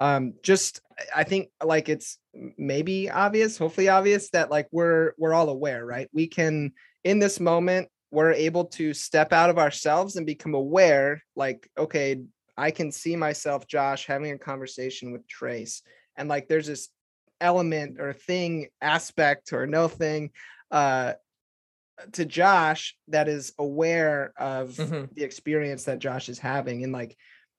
um just I- think like it's maybe obvious hopefully obvious that like we're we're all aware right we can in this moment we're able to step out of ourselves and become aware like okay i can see myself josh having a conversation with trace and like there's this element or thing aspect or no thing uh to Josh that is aware of Mhm. the experience that Josh is having and like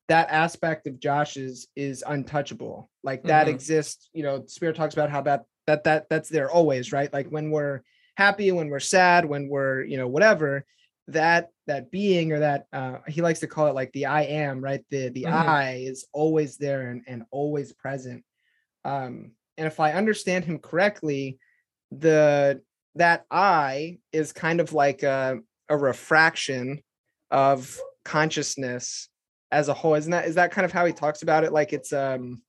that aspect of Josh's is untouchable. Like that Mhm. exists, you know, Spira talks about how that that that that's there always, right? Like when we're happy, when we're sad, when we're, you know, whatever, that that being or that uh he likes to call it like the I am, right? The the Mhm. I is always there and, and always present. Um and if I understand him correctly, the that I is kind of like a, a refraction of consciousness as a whole. Isn't that is that kind of how he talks about it? Like it's um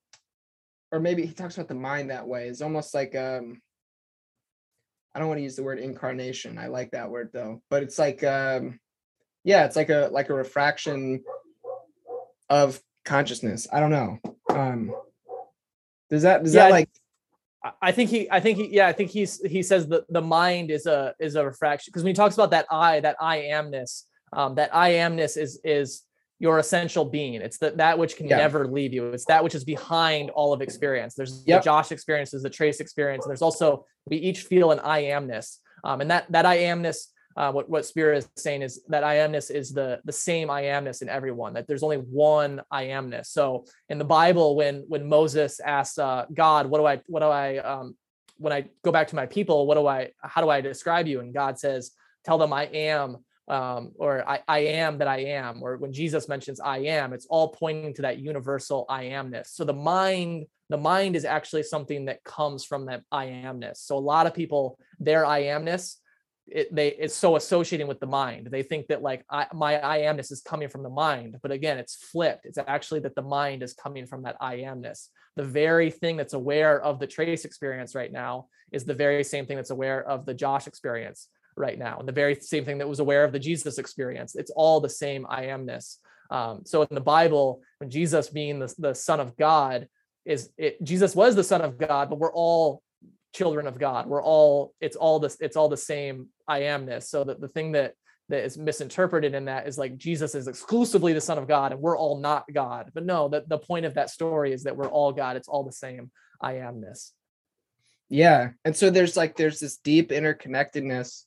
or maybe he talks about the mind that way. It's almost like um I don't want to use the word incarnation. I like that word though. But it's like um yeah, it's like a like a refraction of consciousness. I don't know. Um does that does Yeah, that like I- think he, I think he, yeah, I think he's, he says that the mind is a, is a refraction. Cause when he talks about that I, that I amness, um, that I amness is, is your essential being. It's that, that which can Yeah. never leave you. It's that which is behind all of experience. There's Yep. the Josh experience, there's the Trace experience. And there's also, we each feel an I amness. Um, and that, that I amness, uh, what, what Spira is saying is that I amness is the, the same I amness in everyone, that there's only one I amness. So in the Bible, when, when Moses asks, uh, God, what do I, what do I, um, when I go back to my people, what do I, how do I describe you? And God says, tell them I am, um, or I, I am that I am, or when Jesus mentions I am, it's all pointing to that universal I amness. So the mind, the mind is actually something that comes from that I amness. So a lot of people, their I amness, it, they it's so associating with the mind. They think that like I, my I amness is coming from the mind, but again, it's flipped. It's actually that the mind is coming from that I amness. The very thing that's aware of the trace experience right now is the very same thing that's aware of the Josh experience right now, and the very same thing that was aware of the Jesus experience. It's all the same I amness. Um, so in the Bible, when Jesus being the, the Son of God is it, Jesus was the Son of God, but we're all children of God. We're all it's all this it's all the same I amness. So that the thing that that is misinterpreted in that is like Jesus is exclusively the Son of God and we're all not God. But no, that the point of that story is that we're all God. It's all the same I amness. yeah and so there's like there's this deep interconnectedness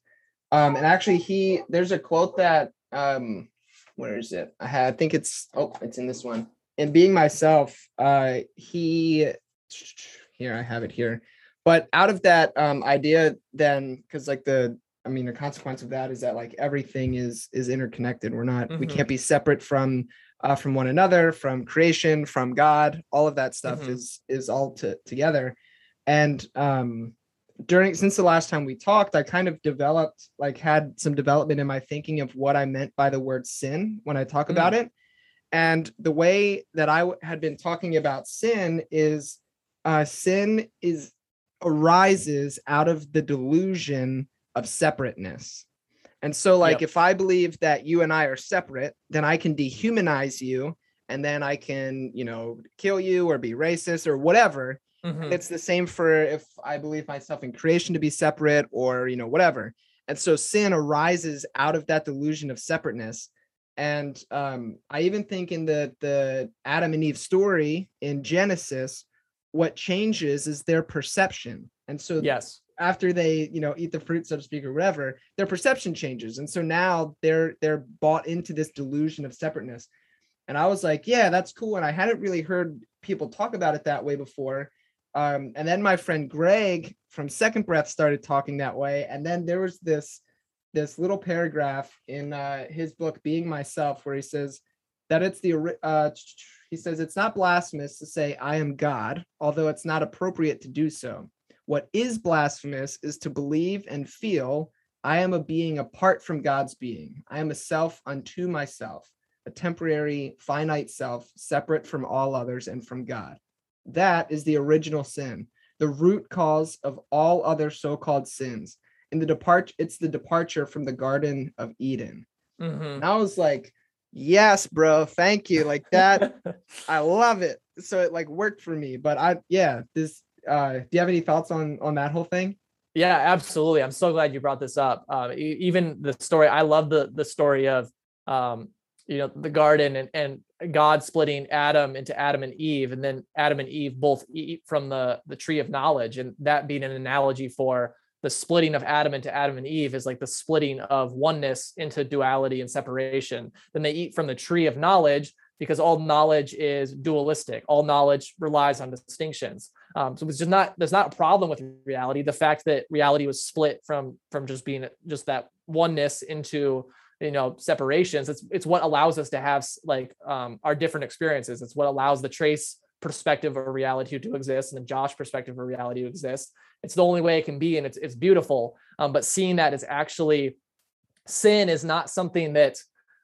um and actually he there's a quote that um where is it? I had i think it's oh it's in this one. In being myself uh he here i have it here. But out of that um idea then because like the i mean the consequence of that is that like everything is is interconnected. We're not we Mhm. can't be separate from uh from one another from creation from god. All of that stuff Mhm. is is all to, together. And um during since the last time we talked i kind of developed like had some development in my thinking of what i meant by the word sin when i talk about it. And the way that i w- had been talking about sin is uh sin is arises out of the delusion of separateness. And so like Yep. if i believe that you and i are separate then i can dehumanize you and then i can you know kill you or be racist or whatever Mhm. it's the same for if i believe myself in creation to be separate or you know whatever. And so sin arises out of that delusion of separateness. And um i even think in the the adam and eve story in genesis what changes is their perception. And so Yes. after they you know eat the fruit so to speak or whatever their perception changes. And so now they're they're bought into this delusion of separateness. And i was like yeah that's cool. And i hadn't really heard people talk about it that way before um, and then my friend greg from second breath started talking that way and then there was this this little paragraph in uh, his book being myself where he says that it's the uh, he says it's not blasphemous to say i am god although it's not appropriate to do so what is blasphemous is to believe and feel I am a being apart from God's being. I am a self unto myself, a temporary, finite self, separate from all others and from God. That is the original sin, the root cause of all other so called sins. In the depart, it's the departure from the Garden of Eden. Mhm. And I was like, yes, bro, thank you. Like that, I love it. So it like worked for me. But I, yeah, this, uh, do you have any thoughts on on that whole thing? Yeah, absolutely. I'm so glad you brought this up. Uh, even the story, I love the the story of, um, you know the garden and and God splitting Adam into Adam and Eve, and then Adam and Eve both eat from the the tree of knowledge, and that being an analogy for the splitting of Adam into Adam and Eve is like the splitting of oneness into duality and separation. Then they eat from the tree of knowledge because all knowledge is dualistic. All knowledge relies on distinctions. Um, so it's just not there's not a problem with reality. The fact that reality was split from from just being just that oneness into you know separations. It's it's what allows us to have like um, our different experiences. It's what allows the trace perspective of reality to exist and the Josh perspective of reality to exist. It's the only way it can be, and it's it's beautiful. Um, but seeing that is actually sin is not something that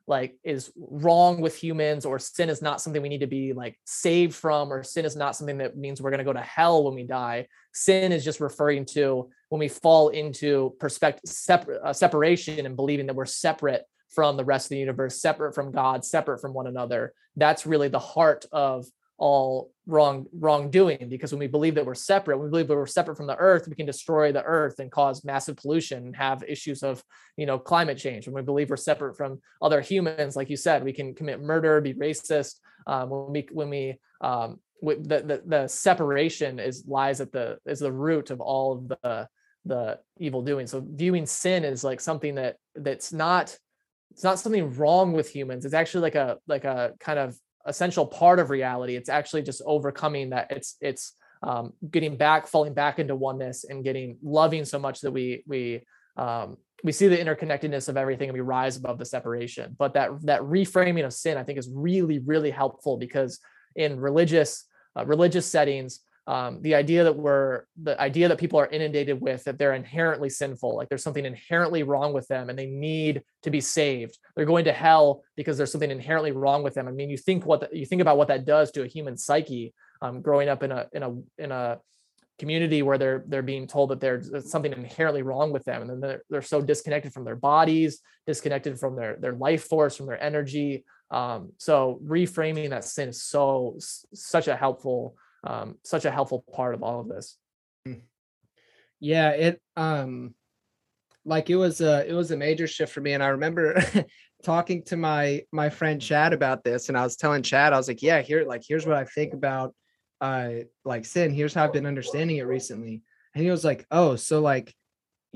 like is wrong with humans or sin is not something we need to be like saved from or sin is not something that means we're going to go to hell when we die sin is just referring to when we fall into perspective separ- uh, separation and believing that we're separate from the rest of the universe separate from god separate from one another that's really the heart of all wrong wrongdoing. Because when we believe that we're separate we believe that we're separate from the earth we can destroy the earth and cause massive pollution and have issues of you know climate change. When we believe we're separate from other humans like you said we can commit murder be racist um, when we when we um, the, the the separation is lies at the is the root of all of the the evil doing so viewing sin is like something that that's not it's not something wrong with humans it's actually like a like a kind of essential part of reality. It's actually just overcoming that. It's it's um, getting back, falling back into oneness, and getting loving so much that we we um, we see the interconnectedness of everything and we rise above the separation. But that that reframing of sin, I think, is really really helpful because in religious uh, religious settings, um, the idea that we're the idea that people are inundated with that they're inherently sinful like there's something inherently wrong with them and they need to be saved. They're going to hell because there's something inherently wrong with them. I mean you think what the, you think about what that does to a human psyche um, growing up in a in a in a community where they're they're being told that there's something inherently wrong with them and then they're, they're so disconnected from their bodies disconnected from their their life force from their energy. Um, so reframing that sin is so such a helpful um, such a helpful part of all of this. Mm. Yeah, it um like it was a it was a major shift for me. And I remember talking to my my friend Chad about this, and I was telling Chad, I was like, yeah, here, like here's what I think about uh like sin. Here's how I've been understanding it recently. And he was like, oh, so like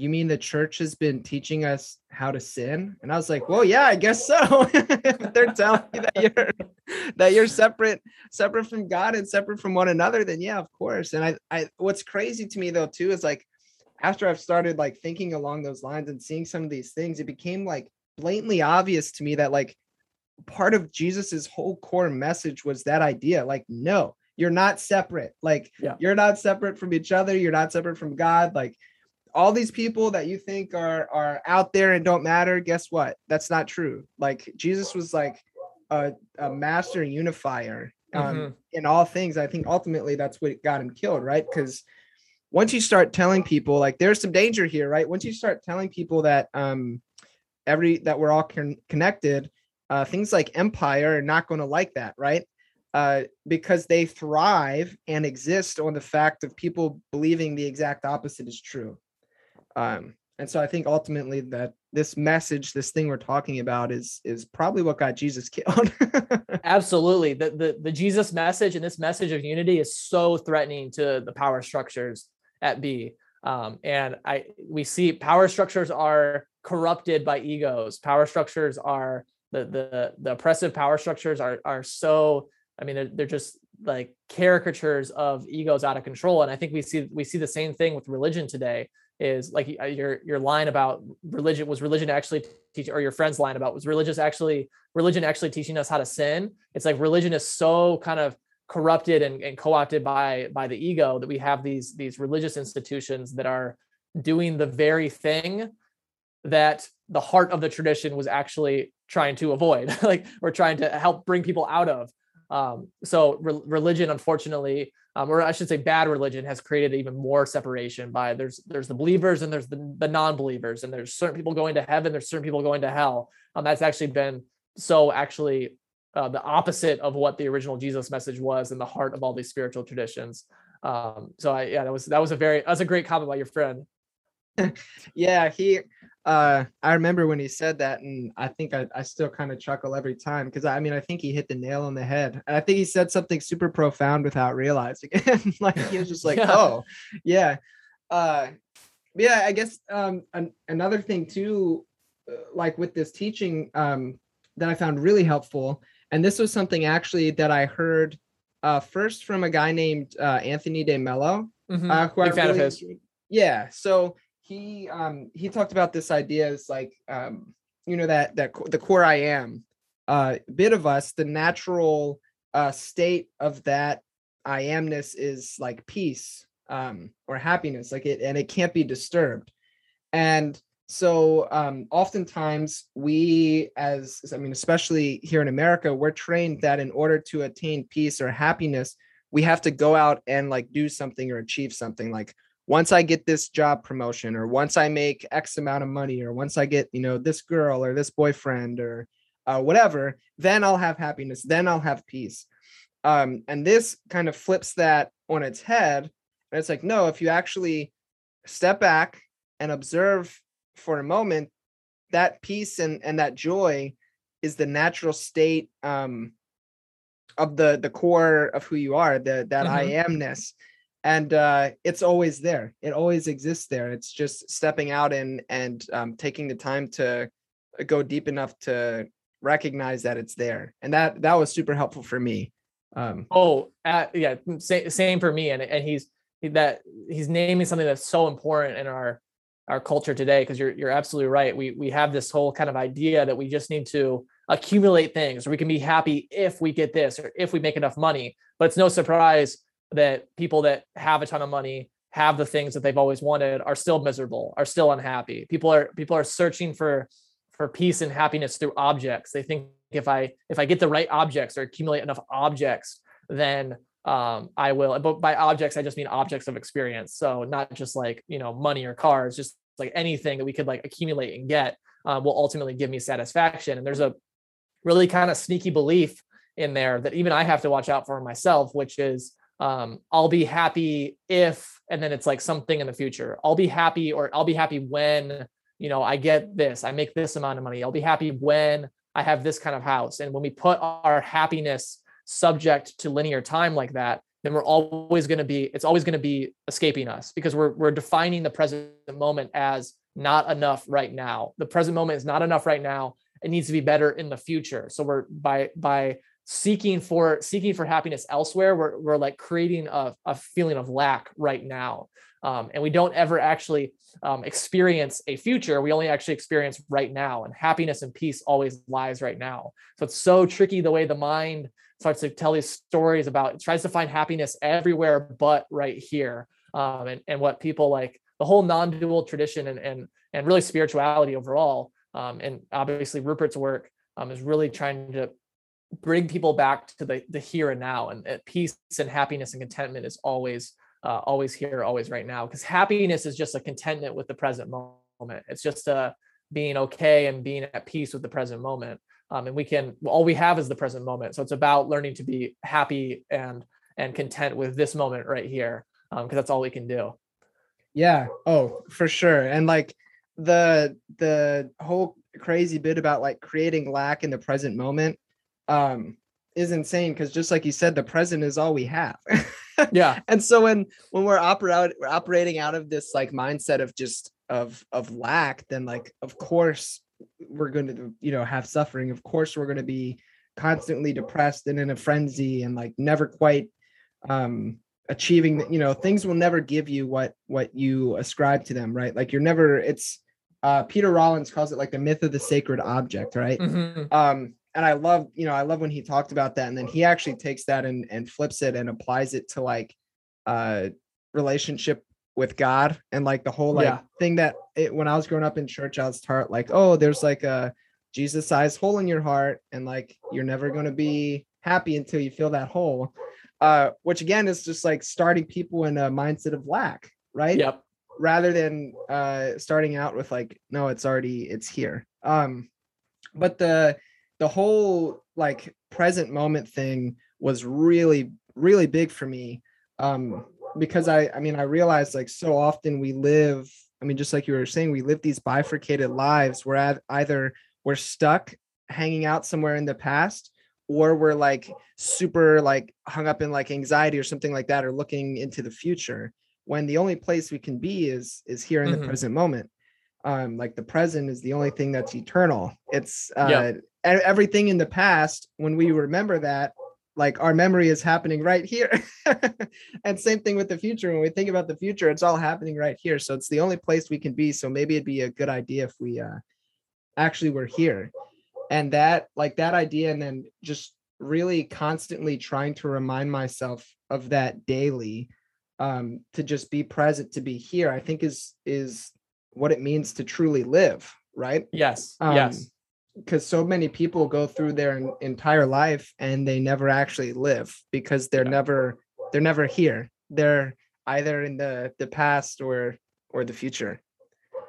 you mean the church has been teaching us how to sin? And i was like well yeah i guess so. They're telling you that you're that you're separate separate from god and separate from one another then yeah of course. And i i what's crazy to me though too is like after i've started like thinking along those lines and seeing some of these things it became like blatantly obvious to me that like part of jesus's whole core message was that idea like no you're not separate. Like yeah. you're not separate from each other. You're not separate from god. Like all these people that you think are are out there and don't matter guess what? That's not true. Like jesus was like a, a master unifier um, mm-hmm. in all things. I think ultimately that's what got him killed right? Because once you start telling people like there's some danger here right? Once you start telling people that um every that we're all con- connected uh things like empire are not going to like that right? Uh, because they thrive and exist on the fact of people believing the exact opposite is true. Um, and so I think ultimately that this message, this thing we're talking about, is is probably what got Jesus killed. Absolutely, the, the the Jesus message and this message of unity is so threatening to the power structures at B. Um, and I we see power structures are corrupted by egos. Power structures are the the the oppressive power structures are are so. I mean, they're, they're just like caricatures of egos out of control. And I think we see we see the same thing with religion today is like uh, your your line about religion was religion actually teach or your friend's line about was religious actually religion actually teaching us how to sin? It's like religion is so kind of corrupted and, and co-opted by by the ego that we have these these religious institutions that are doing the very thing that the heart of the tradition was actually trying to avoid like we're trying to help bring people out of um, so re- religion unfortunately um, or I should say bad religion has created even more separation by there's there's the believers and there's the, the non-believers and there's certain people going to heaven there's certain people going to hell. Um, that's actually been so actually uh, the opposite of what the original Jesus message was in the heart of all these spiritual traditions. Um, so I yeah that was that was a very that's a great comment by your friend. Yeah he uh i remember when he said that and i think i, I still kind of chuckle every time because i mean i think he hit the nail on the head and i think he said something super profound without realizing it like he was just like Yeah. oh yeah uh yeah i guess um an, another thing too uh, like with this teaching um that i found really helpful and this was something actually that i heard uh first from a guy named uh anthony de mello Mhm. uh, who I Big fan of his. Yeah, so he um he talked about this idea as like um you know that that the core I am uh bit of us the natural uh state of that I amness is like peace um or happiness like it and it can't be disturbed. And so um oftentimes we as I mean especially here in America we're trained that in order to attain peace or happiness we have to go out and like do something or achieve something like once i get this job promotion or once i make x amount of money or once i get you know this girl or this boyfriend or uh, whatever then i'll have happiness then i'll have peace. Um, and this kind of flips that on its head and it's like no if you actually step back and observe for a moment that peace and and that joy is the natural state um of the the core of who you are the that i amness and uh it's always there it always exists there it's just stepping out and and um, taking the time to go deep enough to recognize that it's there and that that was super helpful for me um Oh, uh, yeah, same, same for me. And and he's he- that he's naming something that's so important in our our culture today. Because you're you're absolutely right. We we have this whole kind of idea that we just need to accumulate things, or we can be happy if we get this, or if we make enough money. But it's no surprise that people that have a ton of money have the things that they've always wanted are still miserable, are still unhappy. People are people are searching for for peace and happiness through objects. They think if I if I get the right objects or accumulate enough objects, then um, I will. But by objects, I just mean objects of experience. So not just like you know money or cars, just like anything that we could like accumulate and get uh, will ultimately give me satisfaction. And there's a really kind of sneaky belief in there that even I have to watch out for myself, which is um, I'll be happy if, and then it's like something in the future. I'll be happy, or I'll be happy when you know I get this, I make this amount of money. I'll be happy when I have this kind of house. And when we put our happiness subject to linear time like that, then we're always going to be, it's always going to be escaping us because we're we're defining the present moment as not enough right now. The present moment is not enough right now. It needs to be better in the future. So we're by by seeking for seeking for happiness elsewhere, we're we're like creating a, a feeling of lack right now. Um, and we don't ever actually um, experience a future. We only actually experience right now, and happiness and peace always lies right now. So it's so tricky the way the mind starts to tell these stories about. It tries to find happiness everywhere but right here. Um, and and what people like the whole non-dual tradition and and and really spirituality overall. Um, and obviously Rupert's work um, is really trying to bring people back to the the here and now, and uh, peace and happiness and contentment is always uh, always here, always right now. Because happiness is just a contentment with the present moment. It's just uh, being okay and being at peace with the present moment. Um, and we can all we have is the present moment. So it's about learning to be happy and and content with this moment right here, because that's all we can do. Yeah. Oh, for sure. And like the the whole crazy bit about like creating lack in the present moment um is insane because just like you said, the present is all we have. Yeah. and so when when we're we're operating out of this like mindset of just of of lack, then like of course we're going to you know have suffering. Of course we're going to be constantly depressed and in a frenzy and like never quite um achieving you know things will never give you what what you ascribe to them right like you're never it's uh peter rollins calls it like the myth of the sacred object right Mhm. um and i love you know i love when he talked about that and then he actually takes that and and flips it and applies it to like uh relationship with god and like the whole like Yeah. thing that it, when i was growing up in church i was taught like oh there's like a jesus sized hole in your heart and like you're never going to be happy until you fill that hole uh which again is just like starting people in a mindset of lack right Yep. rather than uh starting out with like no it's already it's here um but the the whole like present moment thing was really really big for me um because i i mean i realized like so often we live I mean, just like you were saying, we live these bifurcated lives where either we're stuck hanging out somewhere in the past or we're like super like hung up in like anxiety or something like that or looking into the future when the only place we can be is is here in mm-hmm. the present moment um like the present is the only thing that's eternal. It's uh yeah. everything in the past when we remember that like our memory is happening right here. And same thing with the future. When we think about the future it's all happening right here. So it's the only place we can be. So maybe it'd be a good idea if we uh actually were here. And that like that idea and then just really constantly trying to remind myself of that daily um to just be present to be here i think is is what it means to truly live right? Yes um, yes. because so many people go through their entire life and they never actually live because they're yeah. never they're never here. They're either in the the past or or the future.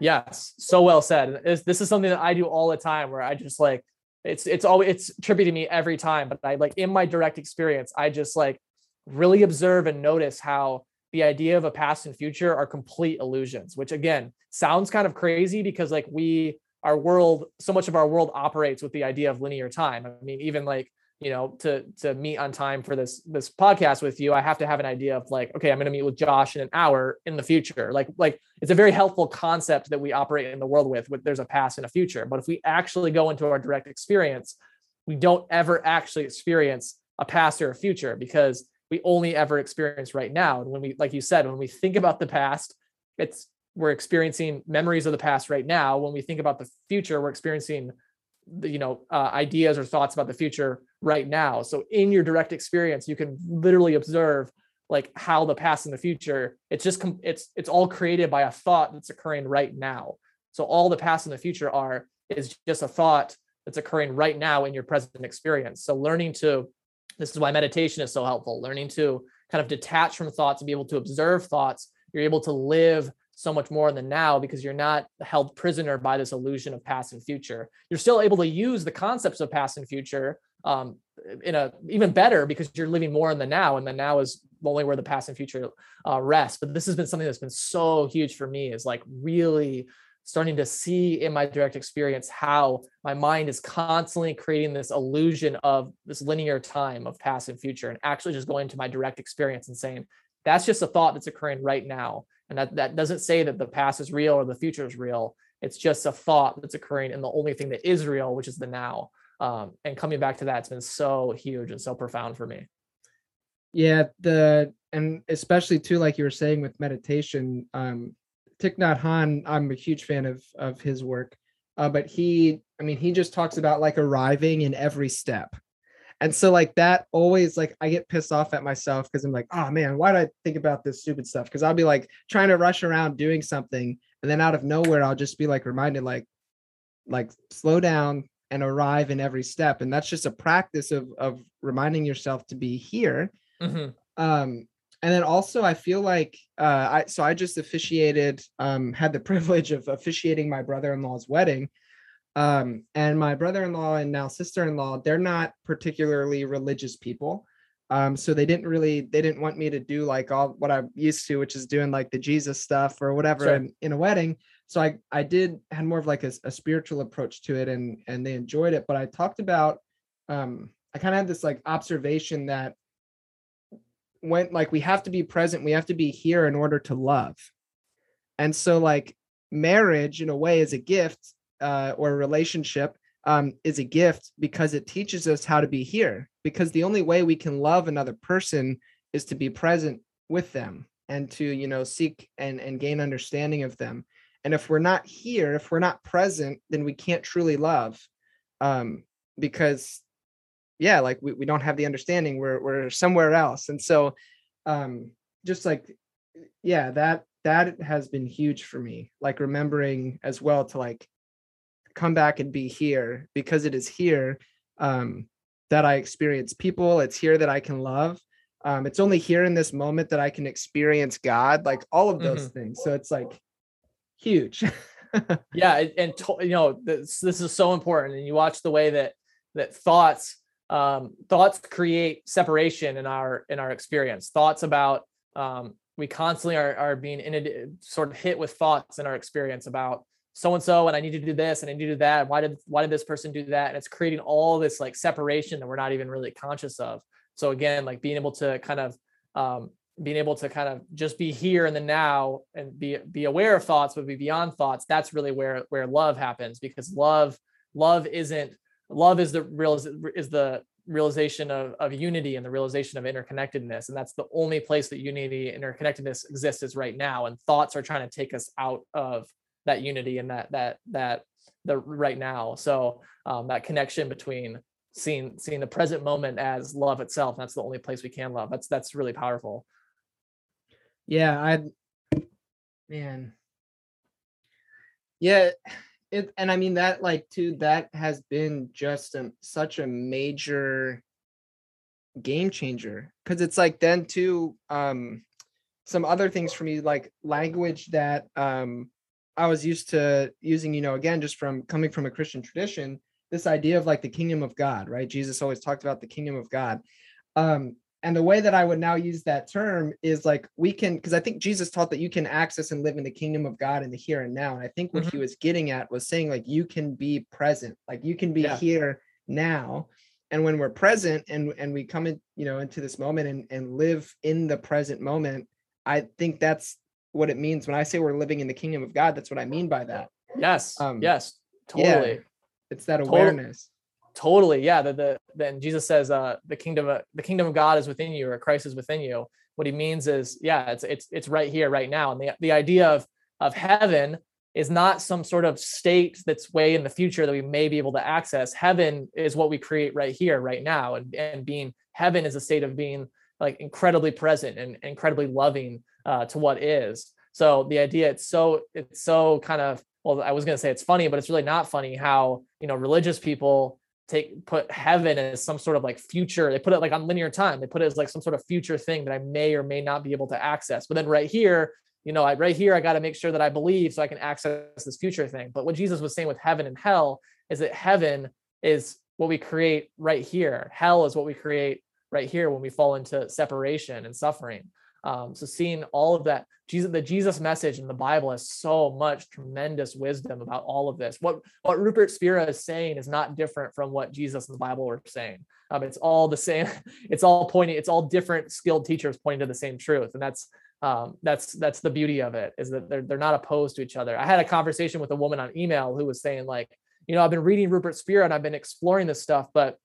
Yes so well said. This is something that i do all the time where i just like it's it's always it's trippy to me every time but i like in my direct experience i just like really observe and notice how the idea of a past and future are complete illusions which again sounds kind of crazy because like we our world so much of our world operates with the idea of linear time. I mean even like you know to to meet on time for this this podcast with you i have to have an idea of like okay i'm going to meet with josh in an hour in the future. Like like it's a very helpful concept that we operate in the world with with there's a past and a future. But if we actually go into our direct experience we don't ever actually experience a past or a future because we only ever experience right now. And when we like you said when we think about the past it's we're experiencing memories of the past right now. When we think about the future we're experiencing the, you know uh, ideas or thoughts about the future right now. So in your direct experience you can literally observe like how the past and the future it's just it's it's all created by a thought that's occurring right now. So all the past and the future are is just a thought that's occurring right now in your present experience. So learning to this is why meditation is so helpful learning to kind of detach from thoughts and be able to observe thoughts you're able to live so much more in the now because you're not held prisoner by this illusion of past and future. You're still able to use the concepts of past and future um, in a even better because you're living more in the now, and the now is only where the past and future uh, rest. But this has been something that's been so huge for me is like really starting to see in my direct experience how my mind is constantly creating this illusion of this linear time of past and future and actually just going to my direct experience and saying that's just a thought that's occurring right now and that, that doesn't say that the past is real or the future is real. It's just a thought that's occurring and the only thing that is real, which is the now. Um, and coming back to that, it's been so huge and so profound for me. Yeah, the and especially too, like you were saying with meditation, um, Thich Nhat Hanh, I'm a huge fan of of his work. Uh, but he, I mean, he just talks about like arriving in every step and so like that always like I get pissed off at myself because I'm like, oh man, why did I think about this stupid stuff? Because I'll be like trying to rush around doing something, and then out of nowhere, I'll just be like reminded, like, like slow down and arrive in every step. And that's just a practice of of reminding yourself to be here. Mm-hmm. Um, and then also I feel like uh I so I just officiated, um, had the privilege of officiating my brother-in-law's wedding. Um, and my brother-in-law and now sister-in-law they're not particularly religious people. Um, so they didn't really they didn't want me to do like all what i'm used to which is doing like the jesus stuff or whatever sure. in, in, a wedding. So i i did had more of like a, a, spiritual approach to it and and they enjoyed it. But i talked about um i kind of had this like observation that when like we have to be present we have to be here in order to love and so like marriage in a way is a gift uh, or a relationship um, is a gift because it teaches us how to be here. Because the only way we can love another person is to be present with them and to you know seek and and gain understanding of them. And if we're not here, if we're not present, then we can't truly love. Um, because yeah, like we, we don't have the understanding. We're we're somewhere else. And so um just like yeah, that that has been huge for me. Like remembering as well to like come back and be here because it is here um, that I experience people. It's here that I can love. Um, it's only here in this moment that I can experience God, like all of those mm-hmm. things. So it's like huge. yeah, and to, you know this this is so important. And you watch the way that that thoughts um, thoughts create separation in our in our experience. Thoughts about um, we constantly are, are being in a sort of hit with thoughts in our experience about so and so and I need to do this and I need to do that. Why did why did this person do that? And it's creating all this like separation that we're not even really conscious of. So again, like being able to kind of um, being able to kind of just be here in the now and be be aware of thoughts, but be beyond thoughts. That's really where where love happens because love love isn't love is the real is the realization of, of unity and the realization of interconnectedness and that's the only place that unity interconnectedness exists is right now and thoughts are trying to take us out of that unity and that that that the right now. So um, that connection between seeing seeing the present moment as love itself that's the only place we can love. That's that's really powerful. Yeah i man. Yeah it and i mean that like too that has been just such a major game changer because it's like then too um some other things for me like language that um I was used to using, you know, again, just from coming from a Christian tradition, this idea of like the kingdom of God, right? Jesus always talked about the kingdom of God. Um, and the way that I would now use that term is like we can, because I think Jesus taught that you can access and live in the kingdom of God in the here and now. And I think what mm-hmm. he was getting at was saying like you can be present, like you can be yeah. here now. And when we're present and and we come in, you know, into this moment and, and live in the present moment, I think that's what it means when I say we're living in the kingdom of God. That's what I mean by that. Yes. Um, yes. Totally. Yeah, it's that awareness. Totally. Yeah. The, the then Jesus says, uh, the kingdom of the kingdom of God is within you, or Christ is within you. What he means is, yeah, it's it's it's right here, right now. And the the idea of of heaven is not some sort of state that's way in the future that we may be able to access. Heaven is what we create right here, right now. And and being heaven is a state of being like incredibly present and incredibly loving uh, to what is. So the idea it's so it's so kind of well, I was going to say it's funny, but it's really not funny how you know religious people take put heaven as some sort of like future. They put it like on linear time. They put it as like some sort of future thing that I may or may not be able to access. But then right here, you know, I right here I got to make sure that I believe so I can access this future thing. But what Jesus was saying with heaven and hell is that heaven is what we create right here. Hell is what we create right here when we fall into separation and suffering. Um, so seeing all of that, Jesus, the Jesus message in the Bible has so much tremendous wisdom about all of this. What what Rupert Spira is saying is not different from what Jesus and the Bible were saying. Um, it's all the same. It's all pointing. It's all different skilled teachers pointing to the same truth, and that's um, that's that's the beauty of it is that they're they're not opposed to each other. I had a conversation with a woman on email who was saying like, you know, I've been reading Rupert Spira and I've been exploring this stuff, but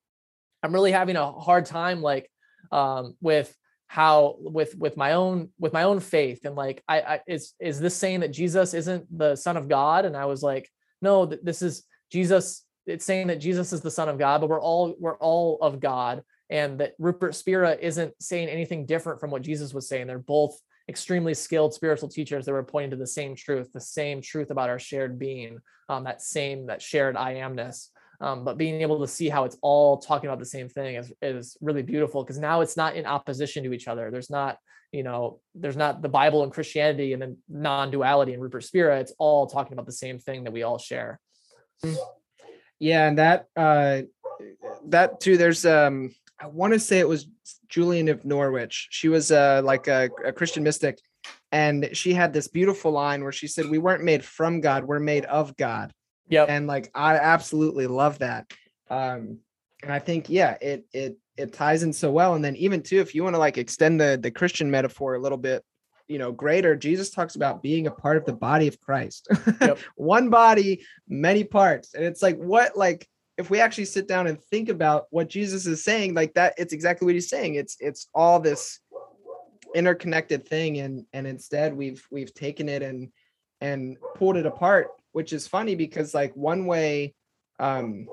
I'm really having a hard time like um, with how with with my own with my own faith and like I, I is is this saying that Jesus isn't the son of God? And I was like no this is Jesus it's saying that Jesus is the son of God but we're all we're all of God. And that Rupert Spira isn't saying anything different from what Jesus was saying. They're both extremely skilled spiritual teachers that were pointing to the same truth the same truth about our shared being um, that same that shared I amness um, but being able to see how it's all talking about the same thing is, is really beautiful because now it's not in opposition to each other. There's not, you know, there's not the Bible and Christianity and then non-duality and Rupert Spira. It's all talking about the same thing that we all share. Yeah, and that uh that too, there's um I want to say it was Julian of Norwich. She was uh like a, a Christian mystic and she had this beautiful line where she said we weren't made from god we're made of god yeah. And like I absolutely love that. Um and I think yeah, it it it ties in so well. And then even too, if you want to like extend the the Christian metaphor a little bit, you know, greater, Jesus talks about being a part of the body of Christ. Yep. One body, many parts. And it's like what like if we actually sit down and think about what Jesus is saying, like that, it's exactly what he's saying. It's it's all this interconnected thing, and and instead we've we've taken it and and pulled it apart which is funny because like one way um,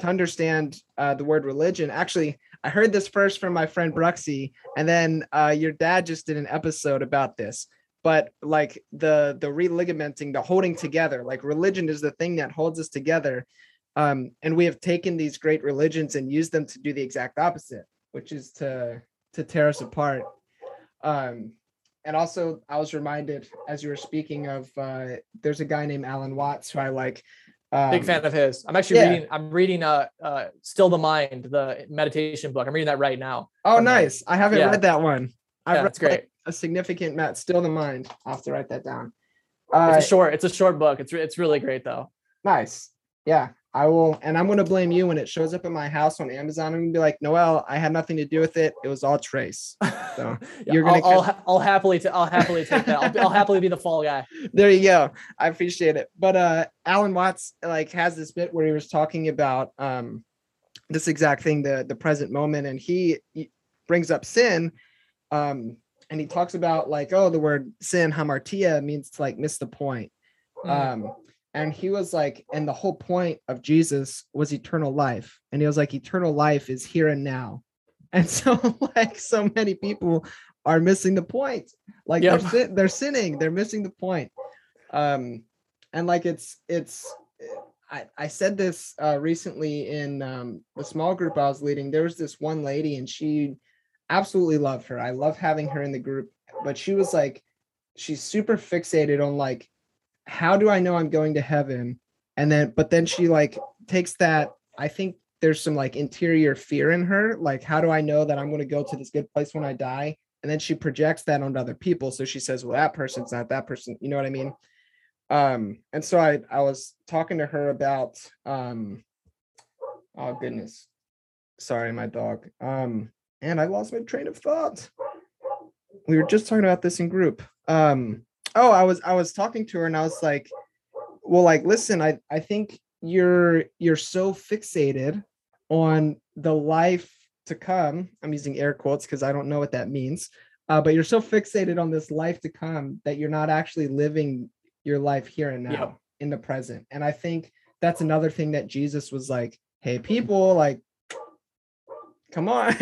to understand uh, the word religion, actually, I heard this first from my friend Bruxy, and then uh, your dad just did an episode about this. But like the the religamenting, the holding together, like religion is the thing that holds us together. Um, and we have taken these great religions and used them to do the exact opposite, which is to to tear us apart. Um, and also I was reminded as you were speaking of uh, there's a guy named Alan Watts who I like. Um, Big fan of his. I'm actually yeah. reading. I'm reading uh, uh, Still the Mind, the meditation book. I'm reading that right now. Oh, nice! I haven't yeah. read that one. I've yeah, read, great. Like, a significant amount still the mind. I'll have to write that down. It's Uh, a short. It's a short book. It's re- it's really great though. nice. Yeah, I will, and I'm gonna blame you when it shows up at my house on Amazon. I'm gonna be like, Noelle, I had nothing to do with it. It was all Trace. So, Yeah, you're gonna I'll, I'll, I'll happily ta- I'll happily take that. I'll, I'll happily be the fall guy. there you go. I appreciate it. But uh Alan Watts like has this bit where he was talking about um this exact thing, the the present moment, and he, he brings up sin. Um and he talks about like, oh, the word sin, hamartia, means to like miss the point. Mm. Um and he was like, and the whole point of Jesus was eternal life. And he was like, eternal life is here and now. And so like so many people are missing the point. Like Yep. they're sin- they're sinning, they're missing the point. Um and like it's it's I, I said this uh, recently in um, the small group I was leading. There was this one lady, and she absolutely loved her. I love having her in the group, but she was like, she's super fixated on like, how do I know I'm going to heaven? And then, but then she like takes that. I think there's some like interior fear in her. Like, how do I know that I'm going to go to this good place when I die? And then she projects that onto other people. So she says, well, that person's not that person. You know what I mean? um and so i i was talking to her about um oh goodness sorry my dog um and i lost my train of thought we were just talking about this in group um oh i was i was talking to her and i was like well like listen i i think you're you're so fixated on the life to come i'm using air quotes because i don't know what that means uh, but you're so fixated on this life to come that you're not actually living your life here and now in the present. And I think that's another thing that Jesus was like, hey, people, like, come on.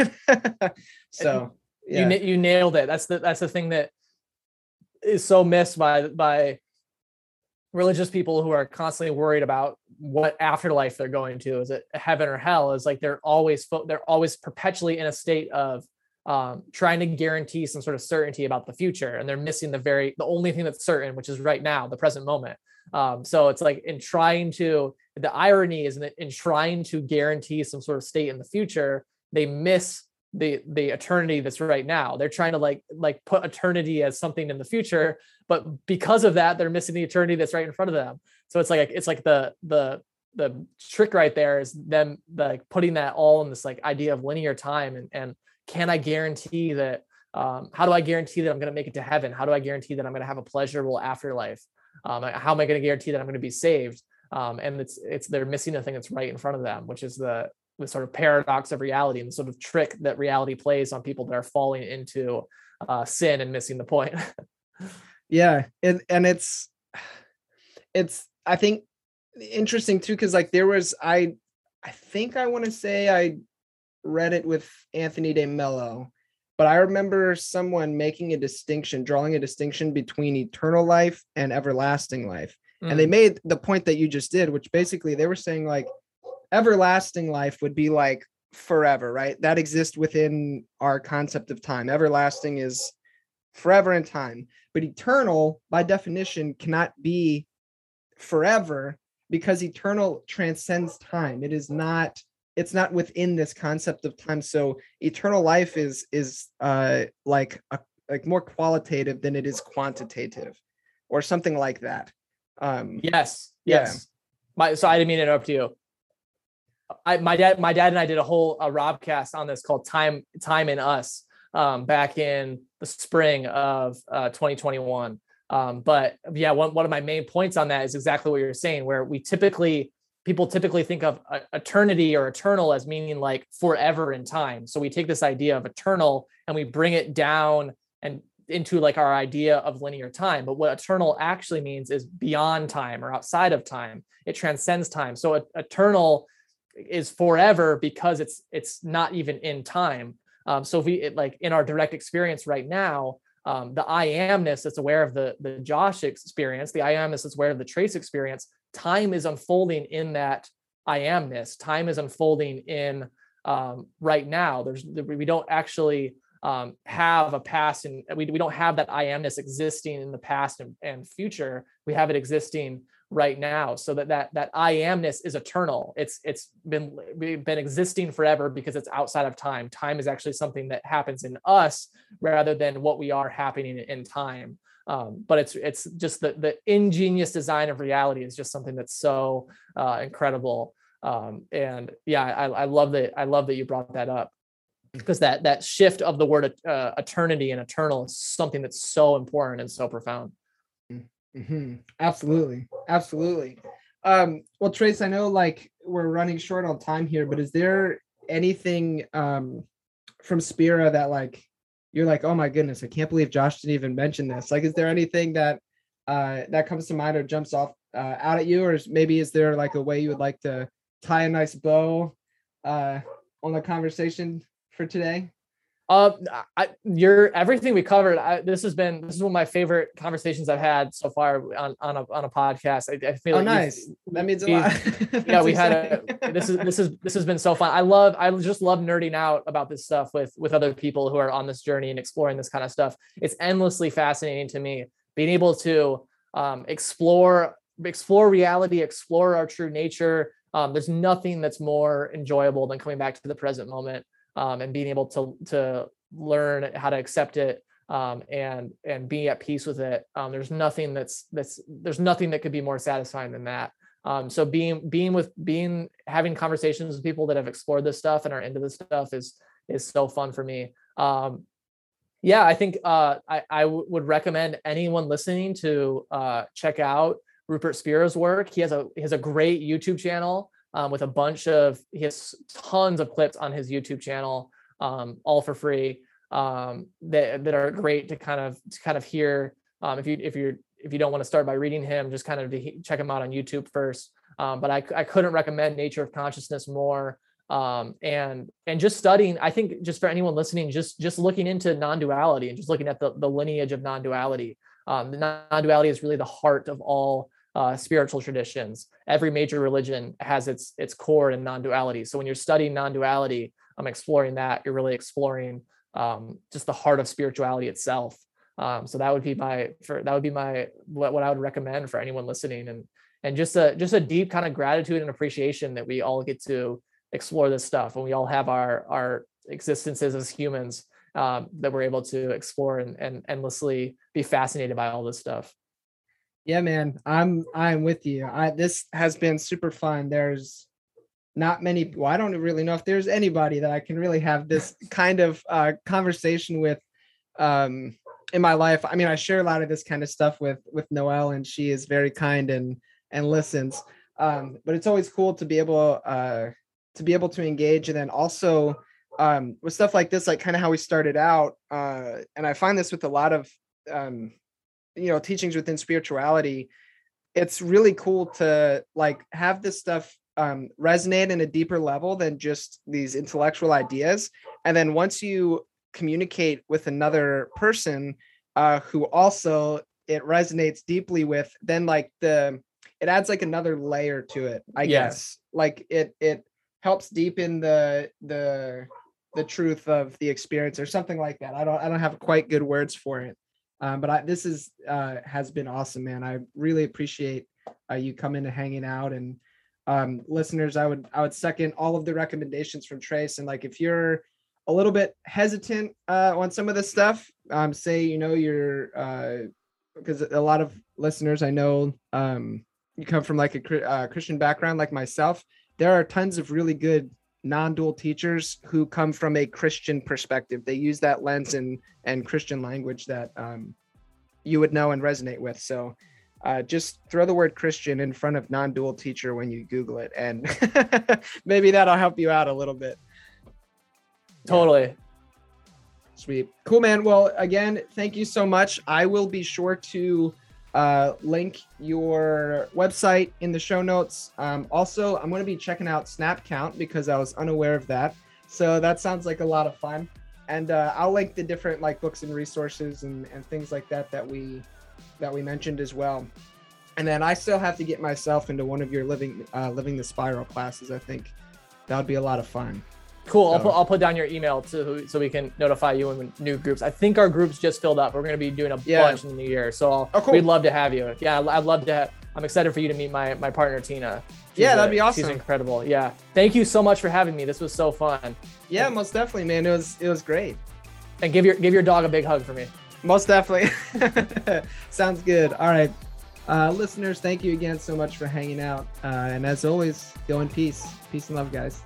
so, You yeah. na- you nailed it. That's the that's the thing that is so missed by by religious people who are constantly worried about what afterlife they're going to. Is it heaven or hell? Is like they're always fo- they're always perpetually in a state of um, trying to guarantee some sort of certainty about the future and they're missing the very the only thing that's certain which is right now the present moment. Um, so it's like in trying to the irony is in trying to guarantee some sort of state in the future they miss the the eternity that's right now they're trying to like like put eternity as something in the future but because of that they're missing the eternity that's right in front of them so it's like it's like the the the trick right there is them like putting that all in this like idea of linear time and and can I guarantee that? Um, how do I guarantee that I'm going to make it to heaven? How do I guarantee that I'm going to have a pleasurable afterlife? Um, how am I going to guarantee that I'm going to be saved? Um, and it's it's they're missing the thing that's right in front of them, which is the the sort of paradox of reality and the sort of trick that reality plays on people that are falling into uh, sin and missing the point. yeah. And, and it's, it's, I think interesting too, because like there was, I, I think I want to say I read it with Anthony de Mello, but I remember someone making a distinction, drawing a distinction between eternal life and everlasting life. And they Mm, made the point that you just did, which basically they were saying like everlasting life would be like forever, right? That exists within our concept of time. Everlasting is forever in time, but eternal by definition cannot be forever because eternal transcends time. It is not it's not within this concept of time. So eternal life is is uh like a like more qualitative than it is quantitative or something like that. Um Yes. Yeah. Yes. My so I didn't mean it up to interrupt you. I my dad my dad and I did a whole a Robcast on this called Time Time in Us um, back in the spring of uh, 2021. Um, but yeah, one one of my main points on that is exactly what you're saying, where we typically people typically think of uh, eternity or eternal as meaning like forever in time. So we take this idea of eternal and we bring it down and into like our idea of linear time. But what eternal actually means is beyond time or outside of time. It transcends time. So eternal is forever because it's it's not even in time. Um, so if we it, like in our direct experience right now, um, the I amness that's aware of the the Josh experience, the I amness that's aware of the Trace experience, time is unfolding in that I amness. Time is unfolding in um, right now. There's we don't actually um, have a past and we, we don't have that I amness existing in the past and, and future. We have it existing right now. So that that that i amness is eternal. It's it's been been existing forever because it's outside of time. Time is actually something that happens in us rather than what we are happening in time. Um, but it's it's just the the ingenious design of reality is just something that's so uh, incredible. Um, and yeah I, I love that i love that you brought that up. Because that that shift of the word uh, eternity and eternal is something that's so important and so profound Mm-hmm. Absolutely, absolutely. Um, well, Trace, I know like we're running short on time here, but is there anything um, from Spira that like you're like, oh my goodness, I can't believe Josh didn't even mention this. Like, is there anything that uh, that comes to mind or jumps off uh, out at you, or is, maybe is there like a way you would like to tie a nice bow uh, on the conversation for today? Uh, I, you're everything we covered. I, this has been this is one of my favorite conversations I've had so far on on a on a podcast. I, I feel oh, like nice. That means a lot. yeah, we had a, this is this is this has been so fun. I love I just love nerding out about this stuff with with other people who are on this journey and exploring this kind of stuff. It's endlessly fascinating to me being able to um, explore explore reality, explore our true nature. Um, there's nothing that's more enjoyable than coming back to the present moment um, and being able to to learn how to accept it um, and and be at peace with it. Um, there's nothing that's that's there's nothing that could be more satisfying than that. Um, so being being with being having conversations with people that have explored this stuff and are into this stuff is is so fun for me. Um, yeah, I think uh, I, I w- would recommend anyone listening to uh, check out Rupert Spira's work. He has a he has a great YouTube channel um, with a bunch of he has tons of clips on his YouTube channel, um, all for free um, that that are great to kind of to kind of hear. Um, if you if you're if you don't want to start by reading him, just kind of to check him out on YouTube first. Um, but I I couldn't recommend Nature of Consciousness more. Um, and and just studying i think just for anyone listening just just looking into non-duality and just looking at the, the lineage of non-duality um, the non-duality is really the heart of all uh, spiritual traditions. Every major religion has its its core in non-duality. So when you're studying non-duality, I'm exploring that. You're really exploring um, just the heart of spirituality itself. Um, so that would be my for that would be my what, what I would recommend for anyone listening and and just a just a deep kind of gratitude and appreciation that we all get to explore this stuff and we all have our our existences as humans um, that we're able to explore and, and endlessly be fascinated by all this stuff. Yeah, man, I'm I'm with you. I this has been super fun. There's not many. Well, I don't really know if there's anybody that I can really have this kind of uh, conversation with um, in my life. I mean, I share a lot of this kind of stuff with with Noelle, and she is very kind and and listens. Um, but it's always cool to be able uh, to be able to engage, and then also um, with stuff like this, like kind of how we started out. Uh, and I find this with a lot of um, you know teachings within spirituality it's really cool to like have this stuff um, resonate in a deeper level than just these intellectual ideas. And then once you communicate with another person uh, who also it resonates deeply with then like the it adds like another layer to it i yes. guess like it it helps deepen the the the truth of the experience or something like that. I don't i don't have quite good words for it um, but I, this is uh, has been awesome, man. I really appreciate uh, you coming and hanging out. And um, listeners, I would I would second all of the recommendations from Trace. And like if you're a little bit hesitant uh, on some of this stuff, um, say you know you're because uh, a lot of listeners I know um, you come from like a uh, Christian background like myself. There are tons of really good non-dual teachers who come from a Christian perspective. They use that lens and and Christian language that um, you would know and resonate with. So uh, just throw the word Christian in front of non-dual teacher when you Google it, and maybe that'll help you out a little bit. Totally. Sweet. Cool, man. Well, again, thank you so much. I will be sure to uh, link your website in the show notes. Um, also, I'm going to be checking out Snap Count because I was unaware of that. So that sounds like a lot of fun. And uh, I'll link the different like books and resources and, and things like that that we that we mentioned as well. And then I still have to get myself into one of your living uh, living the spiral classes. I think that would be a lot of fun. Cool. So. I'll, put, I'll put down your email too, so we can notify you when new groups. I think our groups just filled up. We're going to be doing a yeah. bunch in the new year, so oh, cool. we'd love to have you. Yeah, I'd love to. Have, I'm excited for you to meet my my partner Tina. She's Yeah, that'd a- be awesome. She's incredible. Yeah. Thank you so much for having me. This was so fun. Yeah, most definitely, man. It was it was great. And give your give your dog a big hug for me. Most definitely. Sounds good. All right. Uh, listeners, thank you again so much for hanging out. Uh, and as always, go in peace. Peace and love, guys.